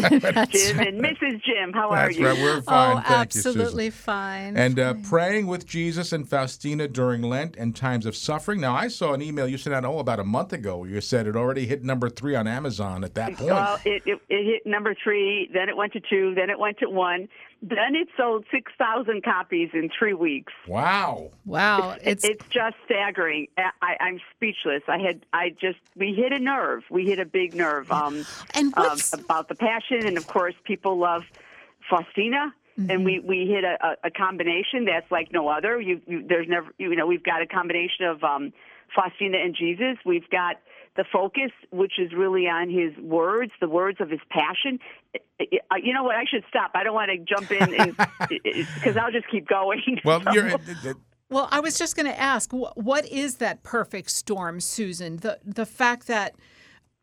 T: Jim and Mrs. Jim. How are
A: That's
T: you?
A: right. We're fine.
B: Oh,
A: Thank you, Susan.
B: absolutely fine.
A: And uh, praying with Jesus and Faustina during Lent and times of suffering. Now, I saw an email you sent out oh about a month ago. You said it already hit number three on Amazon at that point.
T: Well, it, it, it hit number three, then it went to two, then it went to one, then it sold six thousand copies in three weeks.
A: Wow.
B: Wow, <laughs>
T: it's it's just staggering. I, I, I'm speechless. I had I just we hit a nerve. We hit a big nerve. Um, <gasps>
B: and
T: um, about the passion, and of course, people love Faustina. And we, we hit a, a, a combination that's like no other. You, you there's never you know we've got a combination of um, Faustina and Jesus. We've got the focus, which is really on his words, the words of his passion. You know what? I should stop. I don't want to jump in because <laughs> I'll just keep going. <laughs>
A: Well,
T: So-
A: you're. <laughs>
B: Well, I was just going to ask, what is that perfect storm, Susan? The the fact that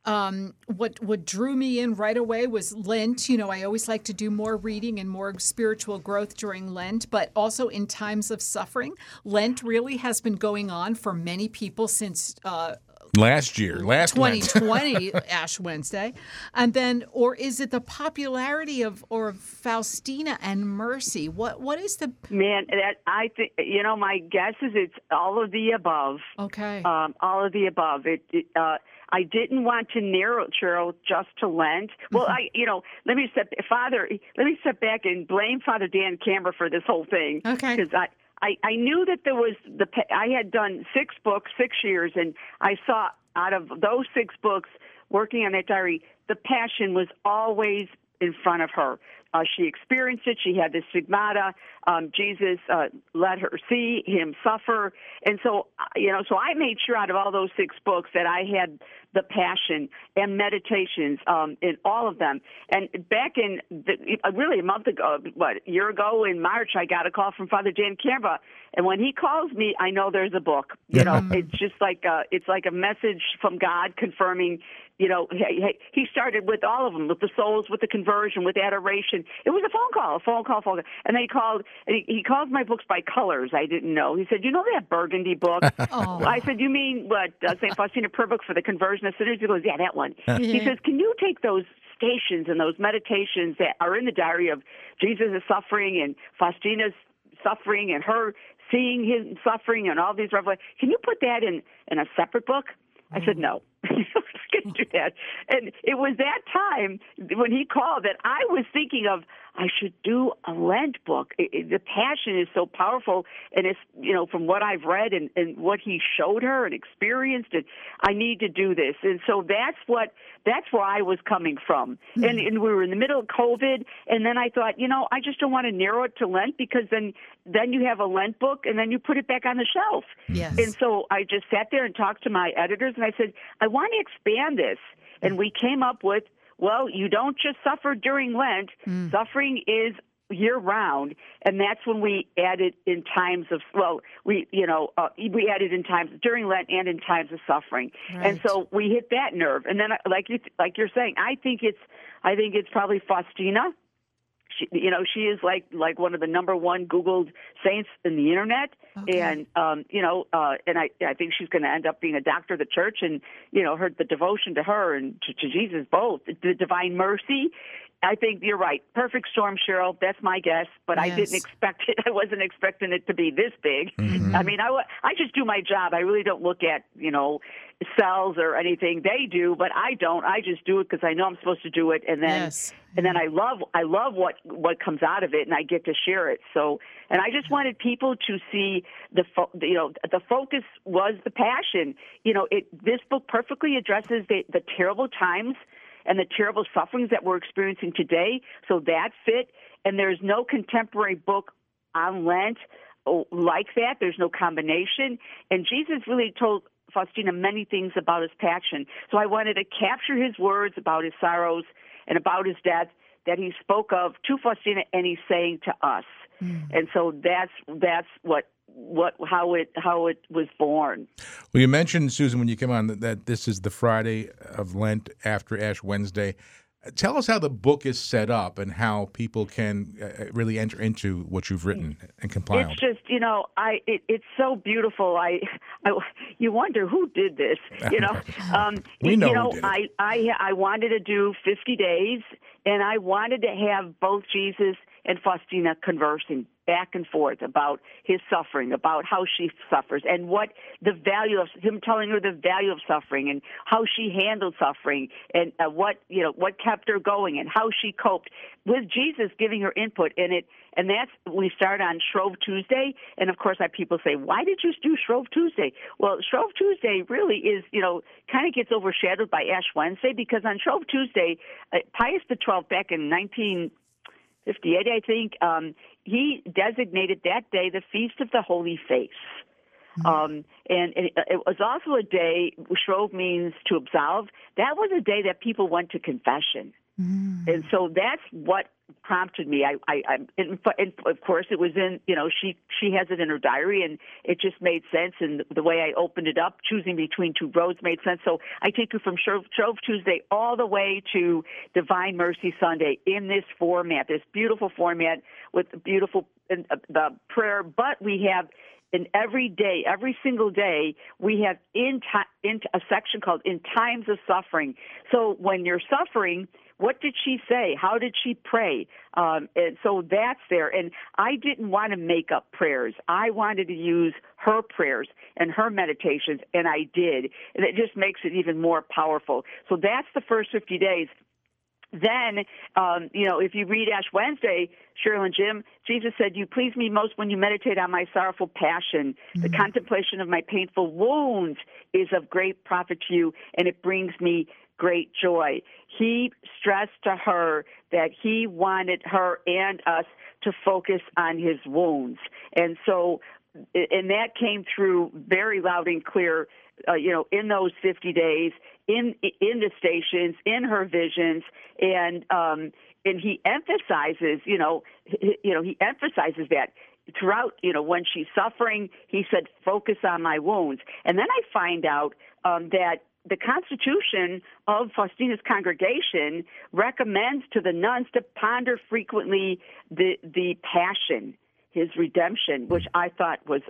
B: um, what what drew me in right away was Lent. You know, I always like to do more reading and more spiritual growth during Lent, but also in times of suffering. Lent really has been going on for many people since. Uh,
A: Last year, last Lent.
B: 2020 <laughs> Ash Wednesday, and then, or is it the popularity of or of Faustina and Mercy? What what is the
T: Man, that I think you know. My guess is it's all of the above.
B: Okay.
T: Um, all of the above. It. it uh, I didn't want to narrow Cheryl just to Lent. Well, I, you know, let me step, Father, let me step back and blame Father Dan Cambra for this whole thing.
B: Okay.
T: Because I, I, I knew that there was the, I had done six books, six years, and I saw out of those six books, working on that diary, the passion was always in front of her. Uh, she experienced it. She had the stigmata. Um, Jesus uh, let her see him suffer, and so uh, you know. So I made sure out of all those six books that I had the passion and meditations um, in all of them. And back in the, uh, really a month ago, what a year ago in March, I got a call from Father Dan Cambra, and when he calls me, I know there's a book. You know, <laughs> it's just like a, it's like a message from God confirming you know, he, he started with all of them, with the souls, with the conversion, with adoration. It was a phone call, a phone call, phone call. And then he called, and he, calls my books by colors. I didn't know. He said, you know that burgundy book? <laughs>
B: Oh.
T: I said, you mean what, uh, St. Faustina prayer book for the conversion of sinners? He goes, yeah, that one. He says, can you take those stations and those meditations that are in the diary of Jesus' suffering and Faustina's suffering and her seeing his suffering and all these revelations, can you put that in, in a separate book? I said, no. <laughs> I can do that. And it was that time when he called that I was thinking of I should do a Lent book. It, it, the passion is so powerful, and it's you know from what I've read and, and what he showed her and experienced, and I need to do this. And so that's what that's where I was coming from. Hmm. And, and we were in the middle of COVID, and then I thought, you know, I just don't want to narrow it to Lent because then then you have a Lent book, and then you put it back on the shelf.
B: Yes.
T: And so I just sat there and talked to my editors, and I said, I want to expand this. And we came up with, well, you don't just suffer during Lent. Suffering is year round, and that's when we added in times of well, we you know uh, we added in times during Lent and in times of suffering, and so we hit that nerve. And then, like you like you're saying, I think it's I think it's probably Faustina she, you know, she is like like one of the number one Googled saints in the internet, and um, you know, uh, and I I think she's going to end up being a doctor of the church, and you know, her the devotion to her and to, to Jesus both, the divine mercy. I think you're right. Perfect storm, Cheryl. That's my guess, but I didn't expect it. <laughs> I wasn't expecting it to be this big. Mm-hmm. I mean, I, I just do my job. I really don't look at you know cells or anything they do, but I don't. I just do it because I know I'm supposed to do it, and then
B: Yes.
T: and then I love I love what what comes out of it, and I get to share it. So, and I just wanted people to see the fo- you know the focus was the passion. You know, it this book perfectly addresses the the terrible times and the terrible sufferings that we're experiencing today. So that fit, and there's no contemporary book on Lent oh, like that. There's no combination, and Jesus really told Faustina many things about his passion. So I wanted to capture his words about his sorrows and about his death that he spoke of to Faustina and he's saying to us. And so that's that's what what how it how it was born.
A: Well, you mentioned Susan when you came on that, that this is the Friday of Lent after Ash Wednesday. Uh, Tell us how the book is set up and how people can uh, really enter into what you've written and compiled.
T: It's just you know I it, it's so beautiful. I, I you wonder who did this. You know, <laughs> um,
A: We
T: you
A: know who
T: know
A: did it.
T: I I I wanted to do 50 days, and I wanted to have both Jesus and Faustina conversing back and forth about his suffering, about how she suffers, and what the value of him telling her the value of suffering, and how she handled suffering, and uh, what you know what kept her going, and how she coped with Jesus giving her input in it. And that's we start on Shrove Tuesday, and of course, I people say, "Why did you do Shrove Tuesday?" Well, Shrove Tuesday really is, you know, kind of gets overshadowed by Ash Wednesday because on Shrove Tuesday, uh, Pius XII back in 1958, I think, um, he designated that day the Feast of the Holy Face. Um, and it, it was also a day, Shrove means to absolve. That was a day that people went to confession. And so that's what prompted me. I, I, I and, and of course, it was in, you know, she she has it in her diary, and it just made sense. And the way I opened it up, choosing between two roads, made sense. So I take you from Shrove, Tuesday all the way to Divine Mercy Sunday in this format, this beautiful format with beautiful uh, the prayer. But we have and every day, every single day, we have in, ti- in a section called "In Times of Suffering." So when you're suffering, what did she say? How did she pray? Um, and so that's there. And I didn't want to make up prayers. I wanted to use her prayers and her meditations, and I did. And it just makes it even more powerful. So that's the first 50 days then, um, you know, if you read Ash Wednesday, Cheryl and Jim, Jesus said, You please me most when you meditate on my sorrowful passion. The contemplation of my painful wounds is of great profit to you, and it brings me great joy. He stressed to her that he wanted her and us to focus on his wounds. And so, and that came through very loud and clear, uh, you know, in those 50 days, in in the stations, in her visions, and um, and he emphasizes, you know, he, you know, he emphasizes that throughout, you know, when she's suffering, he said, focus on my wounds. And then I find out um, that the Constitution of Faustina's congregation recommends to the nuns to ponder frequently the the passion, his redemption, which I thought was,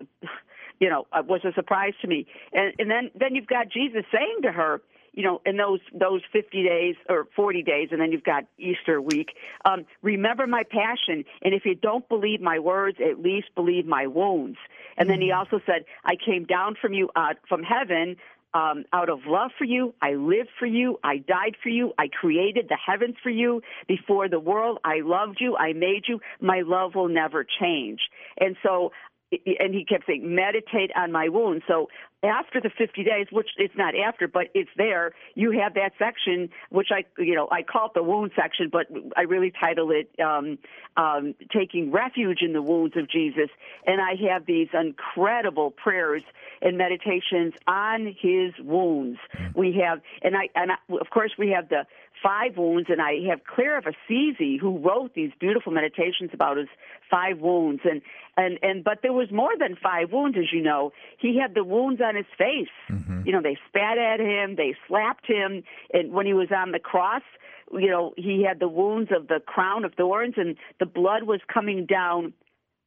T: you know, uh, was a surprise to me. And and then then you've got Jesus saying to her, you know, in those those 50 days or 40 days, and then you've got Easter week. Um, remember my passion, and if you don't believe my words, at least believe my wounds. And then he also said, I came down from you uh, from heaven um, out of love for you. I lived for you. I died for you. I created the heavens for you. Before the world, I loved you. I made you. My love will never change. And so, and he kept saying, meditate on my wounds. So after the 50 days, which it's not after, but it's there, you have that section, which I, you know, I call it the wound section, but I really title it um, um, Taking Refuge in the Wounds of Jesus. And I have these incredible prayers and meditations on his wounds. We have, and I, and I, of course, we have the five wounds, and I have Clare of Assisi who wrote these beautiful meditations about his five wounds, and and and but there was more than five wounds, as you know. He had the wounds on his face. Mm-hmm. You know, they spat at him, they slapped him, and when he was on the cross, you know, he had the wounds of the crown of thorns, and the blood was coming down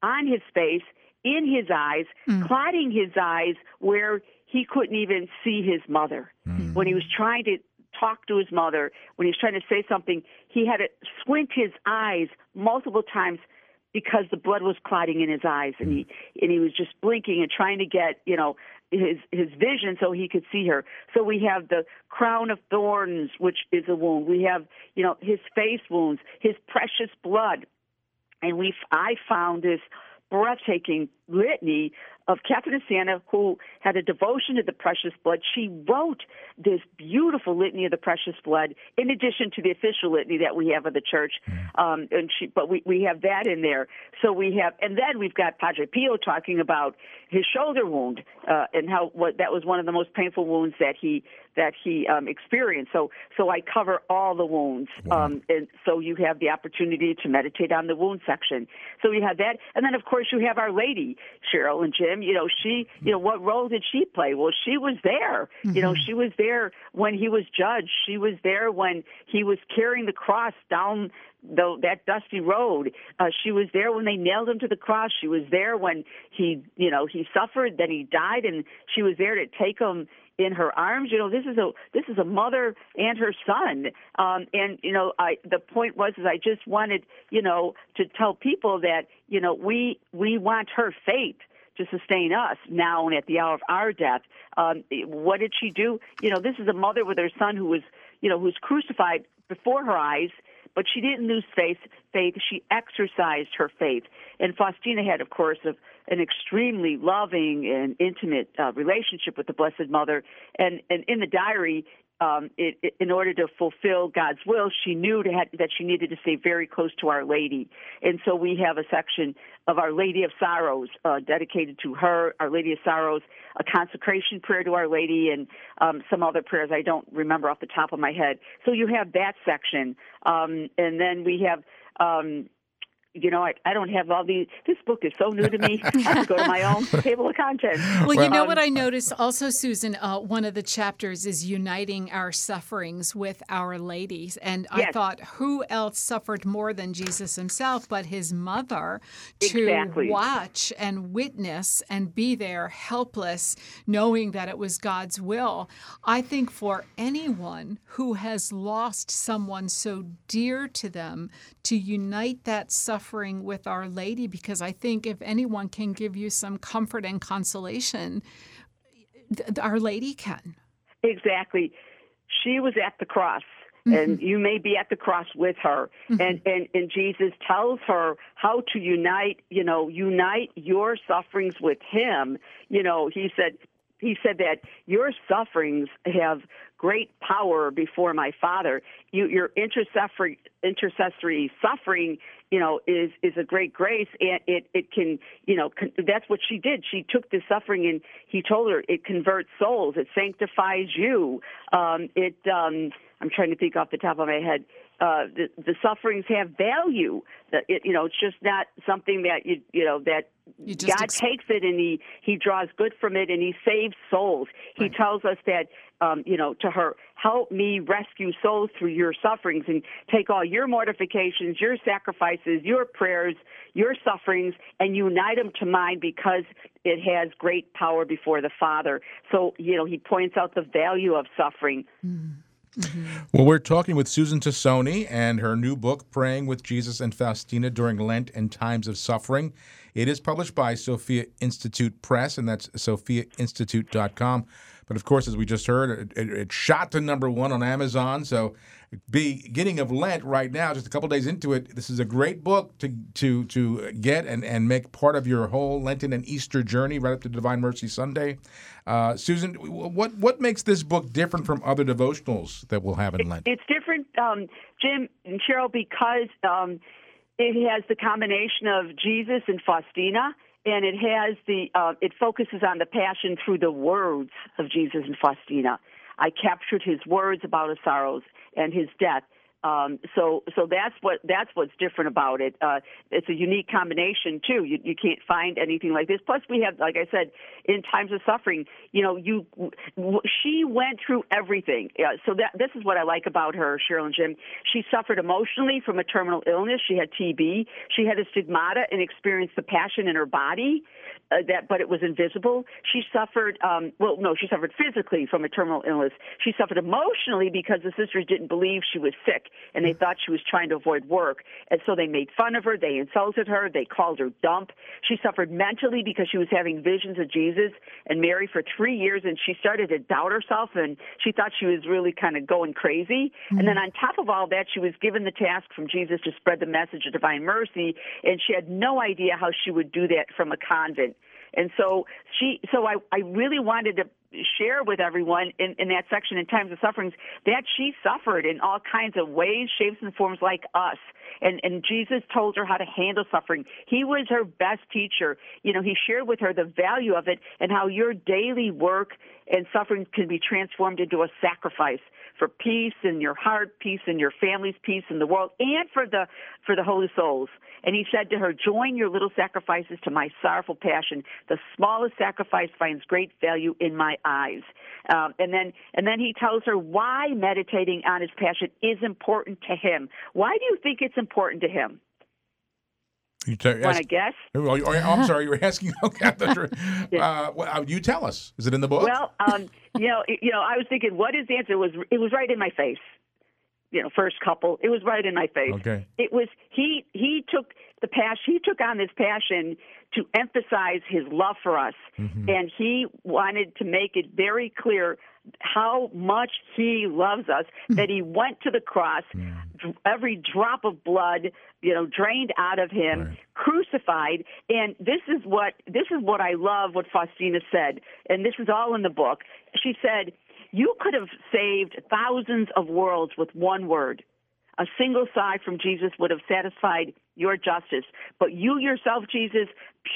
T: on his face, in his eyes, mm. clotting his eyes where he couldn't even see his mother. Mm. When he was trying to talk to his mother, when he was trying to say something, he had to squint his eyes multiple times because the blood was clotting in his eyes and he and he was just blinking and trying to get, you know, his his vision so he could see her. So we have the crown of thorns, which is a wound. We have, you know, his face wounds, his precious blood. And we I found this breathtaking litany of Catherine of Siena, who had a devotion to the precious blood. She wrote this beautiful litany of the precious blood, in addition to the official litany that we have of the church. Um, and she, but we, we have that in there. So we have, and then we've got Padre Pio talking about his shoulder wound uh, and how what that was one of the most painful wounds that he that he um, experienced. So so I cover all the wounds, um, and so you have the opportunity to meditate on the wound section. So you have that, and then of course you have Our Lady, Cheryl and Jim. You know she, you know what role did she play? Well, she was there. You know she was there when he was judged. She was there when he was carrying the cross down the, that dusty road. Uh, she was there when they nailed him to the cross. She was there when he, you know, he suffered, then he died, and she was there to take him in her arms. You know, this is a this is a mother and her son. Um, and you know, I the point was is I just wanted you know to tell people that you know we we want her faith to sustain us now and at the hour of our death. Um, what did she do? You know, this is a mother with her son who was you know who's crucified before her eyes but she didn't lose faith. Faith. She exercised her faith. And Faustina had, of course, an extremely loving and intimate uh, relationship with the Blessed Mother. And, and in the diary, um, it, it, in order to fulfill God's will, she knew have, that she needed to stay very close to Our Lady. And so we have a section of Our Lady of Sorrows uh, dedicated to her, Our Lady of Sorrows, a consecration prayer to Our Lady, and um, some other prayers I don't remember off the top of my head. So you have that section. Um, and then we have. Um, you know, I, I don't have all these. This book is so new to me. I have to go to my own <laughs> table of contents.
B: Well, you know
T: Um,
B: what I noticed also, Susan. Uh, one of the chapters is uniting our sufferings with Our ladies, and I thought, who else suffered more than Jesus himself, but his mother, to
T: Exactly.
B: watch and witness and be there, helpless, knowing that it was God's will. I think for anyone who has lost someone so dear to them, to unite that suffering with Our Lady, because I think if anyone can give you some comfort and consolation, Our Lady can.
T: Exactly. She was at the cross. Mm-hmm. And you may be at the cross with her, mm-hmm. and, and and Jesus tells her how to unite. You know, unite your sufferings with Him. You know, he said he said that your sufferings have great power before my Father. You, your intercessory intercessory suffering, you know, is is a great grace, and it it can, you know, con- that's what she did. She took the suffering, and he told her it converts souls, it sanctifies you. Um, it, um, I'm trying to think off the top of my head. Uh, the the sufferings have value. That it, you know, it's just not something that you you know that God
B: ex-
T: takes it and he he draws good from it and he saves souls. He tells us that um, you know to her, help me rescue souls through your sufferings and take all your mortifications, your sacrifices, your prayers, your sufferings, and unite them to mine because it has great power before the Father. So you know he points out the value of suffering. Mm-hmm.
A: Well, we're talking with Susan Tassone and her new book, Praying with Jesus and Faustina During Lent and Times of Suffering. It is published by Sophia Institute Press, and that's sophiainstitute.com. But of course, as we just heard, it, it, it shot to number one on Amazon. So, beginning of Lent right now, just a couple days into it, this is a great book to to to get and, and make part of your whole Lenten and Easter journey right up to Divine Mercy Sunday. Uh, Susan, what what makes this book different from other devotionals that we'll have in Lent?
T: It's different, um, Jim and Cheryl, because um, it has the combination of Jesus and Faustina, and it has the uh, it focuses on the passion through the words of Jesus and Faustina. I captured his words about his sorrows and his death. Um, so, so that's what that's what's different about it. Uh, it's a unique combination too. You, you can't find anything like this. Plus, we have, like I said, in times of suffering, you know, you she went through everything. Uh, so that this is what I like about her, Cheryl and Jim. She suffered emotionally from a terminal illness. She had TB. She had a stigmata and experienced the passion in her body. Uh, that, but it was invisible. She suffered, um, well, no, she suffered physically from a terminal illness. She suffered emotionally because the sisters didn't believe she was sick and they thought she was trying to avoid work. And so they made fun of her, they insulted her, they called her dump. She suffered mentally because she was having visions of Jesus and Mary for three years and she started to doubt herself and she thought she was really kind of going crazy. And then on top of all that, she was given the task from Jesus to spread the message of divine mercy and she had no idea how she would do that from a convent. And so she, so I, I really wanted to share with everyone in, in that section in times of sufferings that she suffered in all kinds of ways, shapes, and forms like us. And, and Jesus told her how to handle suffering. He was her best teacher. You know, he shared with her the value of it and how your daily work and suffering can be transformed into a sacrifice for peace in your heart, peace in your family's peace in the world, and for the for the holy souls. And he said to her, Join your little sacrifices to my sorrowful passion. The smallest sacrifice finds great value in my eyes. Um, and then and then he tells her why meditating on his passion is important to him. Why do you think it's important to him?
A: You t-
T: Want to guess?
A: Oh, you- oh, I'm sorry, you were asking. <laughs> Okay, I thought you <laughs> uh, well, uh, you tell us. Is it in the book?
T: Well, um, you know, you know, I was thinking, what his answer was. It was right in my face. You know, first couple, it was right in my face.
A: Okay.
T: It was he. He took the passion. He took on this passion to emphasize his love for us, mm-hmm. and he wanted to make it very clear how much he loves us mm. that he went to the cross every drop of blood you know drained out of him crucified. And this is what this is what I love what Faustina said. And this is all in the book. She said you could have saved thousands of worlds with one word. A single sigh from Jesus would have satisfied your justice. But you yourself, Jesus,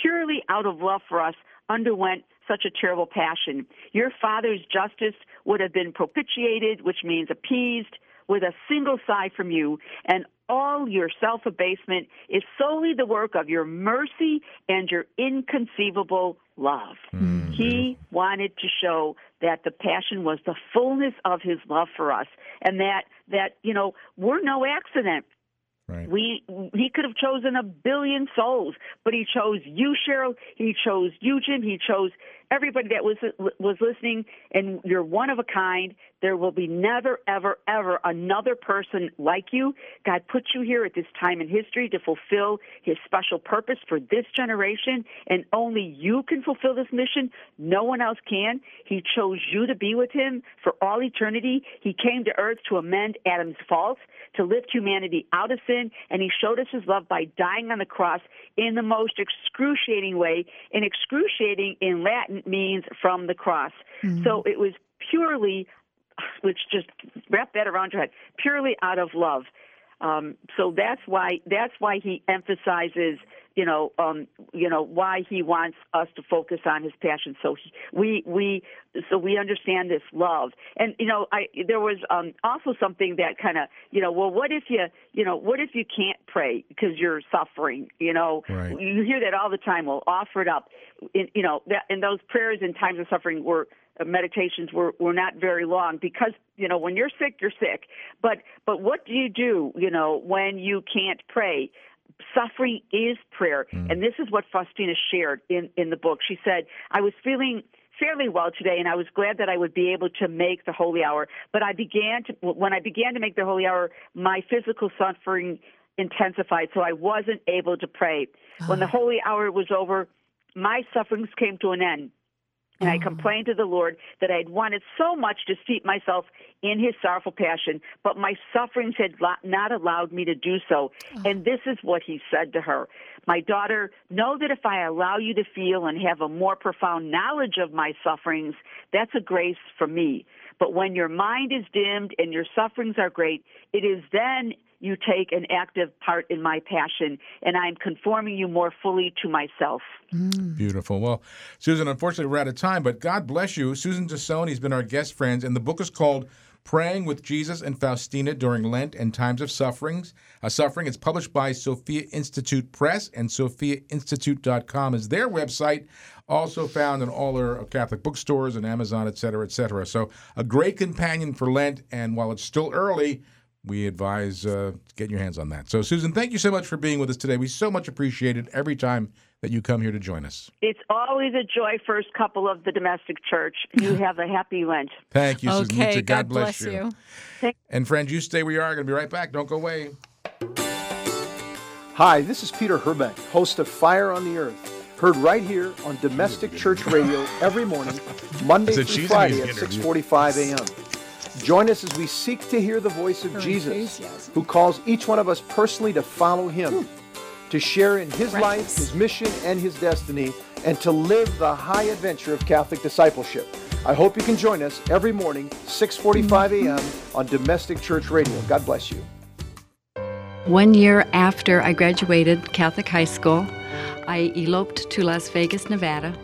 T: purely out of love for us, underwent such a terrible passion. Your Father's justice would have been propitiated, which means appeased, with a single sigh from you, and all your self abasement is solely the work of your mercy and your inconceivable love. Hmm, he wanted to show that the passion was the fullness of his love for us and that that you know we're no accident. We he could have chosen a billion souls, but he chose you, Cheryl. He chose you, Jim. He chose everybody that was was listening, and you're one of a kind. There will be never, ever, ever another person like you. God put you here at this time in history to fulfill His special purpose for this generation, and only you can fulfill this mission. No one else can. He chose you to be with Him for all eternity. He came to earth to amend Adam's faults, to lift humanity out of sin, and He showed us His love by dying on the cross in the most excruciating way. And excruciating in Latin means from the cross. So it was purely which just wrap that around your head purely out of love um, so that's why that's why he emphasizes you know um, you know why he wants us to focus on his passion. So he, we we so we understand this love. And you know I there was um, also something that kind of you know well what if you you know what if you can't pray because you're suffering you know?
U: Right.
T: you hear that all the time. Well offer it up. In, you know that and those prayers in times of suffering were uh, meditations were were not very long because you know when you're sick you're sick. But but what do you do you know when you can't pray suffering is prayer. Mm. And this is what faustina shared in in the book. She said i was feeling fairly well today and i was glad that i would be able to make the holy hour. But i began to when i began to make the holy hour my physical suffering intensified so i wasn't able to pray. When the ah. holy hour was over my sufferings came to an end and I mm. complained to the Lord that I had wanted so much to steep myself in His sorrowful passion, but my sufferings had not allowed me to do so. Oh. And this is what He said to her My daughter, know that if I allow you to feel and have a more profound knowledge of my sufferings, that's a grace for me. But when your mind is dimmed and your sufferings are great, it is then you take an active part in my passion, and I'm conforming you more fully to myself.
A: Beautiful. Well, Susan, unfortunately, we're out of time, but God bless you. Susan Tassone has been our guest friends, and the book is called Praying with Jesus and Faustina During Lent and Times of Sufferings. Uh, suffering. It's published by Sophia Institute Press, and sophiainstitute.com is their website. Also found in all our Catholic bookstores and Amazon, et cetera, et cetera. So, a great companion for Lent, and while it's still early, we advise uh, getting your hands on that. So, Susan, thank you so much for being with us today. We so much appreciate it every time that you come here to join us.
T: It's always a joy, first couple of the domestic church. You have a happy Lent. <laughs>
A: Thank you, Susan.
B: Okay,
A: too.
B: God bless you.
A: And friends, you stay where you are. Going to be right back. Don't go away.
U: Hi, this is Peter Herbeck, host of Fire on the Earth, heard right here on Domestic Church Radio every morning, <laughs> Monday through Friday at
A: get interviewed.
U: 6:45 a.m. Join us as we seek to hear the voice of
B: Her
U: Jesus, who calls each one of us personally to follow him, hmm. to share in his life, his mission, and his destiny, and to live the high adventure of Catholic discipleship. I hope you can join us every morning, 6:45 mm-hmm. a.m. on Domestic Church Radio. God bless you.
V: One year after I graduated Catholic high school, I eloped to Las Vegas, Nevada.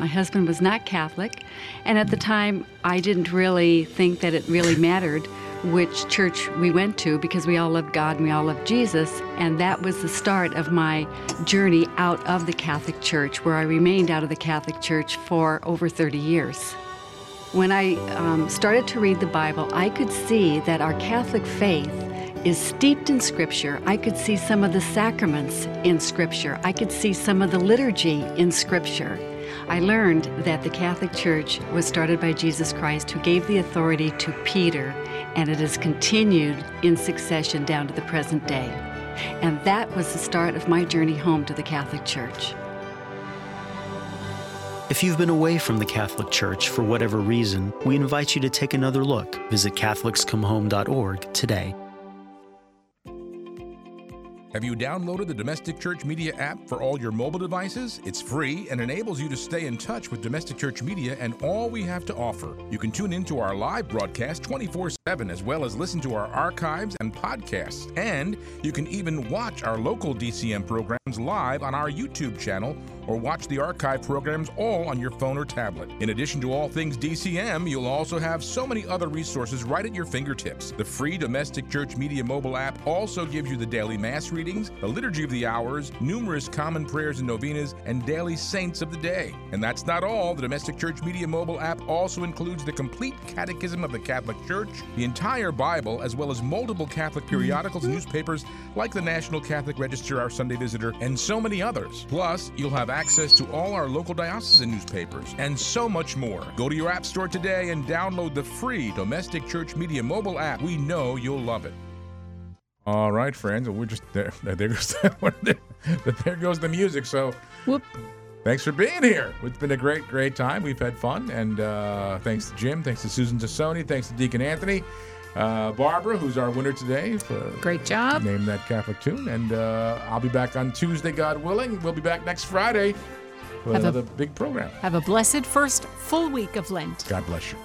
V: My husband was not Catholic, and at the time I didn't really think that it really mattered which church we went to because we all loved God and we all loved Jesus, and that was the start of my journey out of the Catholic Church, where I remained out of the Catholic Church for over 30 years. When I um, started to read the Bible, I could see that our Catholic faith is steeped in Scripture. I could see some of the sacraments in Scripture. I could see some of the liturgy in Scripture. I learned that the Catholic Church was started by Jesus Christ, who gave the authority to Peter, and it has continued in succession down to the present day. And that was the start of my journey home to the Catholic Church.
P: If you've been away from the Catholic Church for whatever reason, we invite you to take another look. Visit CatholicsComeHome.org today.
A: Have you downloaded the Domestic Church Media app for all your mobile devices? It's free and enables you to stay in touch with Domestic Church Media and all we have to offer. You can tune into our live broadcast 24 7 as well as listen to our archives and podcasts. And you can even watch our local DCM programs live on our YouTube channel or watch the archive programs all on your phone or tablet. In addition to all things DCM, you'll also have so many other resources right at your fingertips. The free Domestic Church Media mobile app also gives you the daily Mass readings, the Liturgy of the Hours, numerous common prayers and novenas, and daily saints of the day. And that's not all. The Domestic Church Media mobile app also includes the complete Catechism of the Catholic Church, the entire Bible, as well as multiple Catholic periodicals and newspapers like the National Catholic Register, Our Sunday Visitor, and so many others. Plus, you'll have access to all our local diocesan newspapers and so much more. Go to your app store today and download the free Domestic Church Media mobile app. We know you'll love it. All right, friends. We're just there. <laughs> There goes <laughs> there goes the music. So,
B: whoop.
A: Thanks for being here. It's been a great, great time. We've had fun, and uh, thanks to Jim, thanks to Susan Tassone, thanks to Deacon Anthony, uh, Barbara, who's our winner today. For
B: Great job.
A: Name that Catholic tune, and uh, I'll be back on Tuesday, God willing. We'll be back next Friday for
B: Have a-
A: another big program.
B: Have a blessed first full week of Lent.
A: God bless you.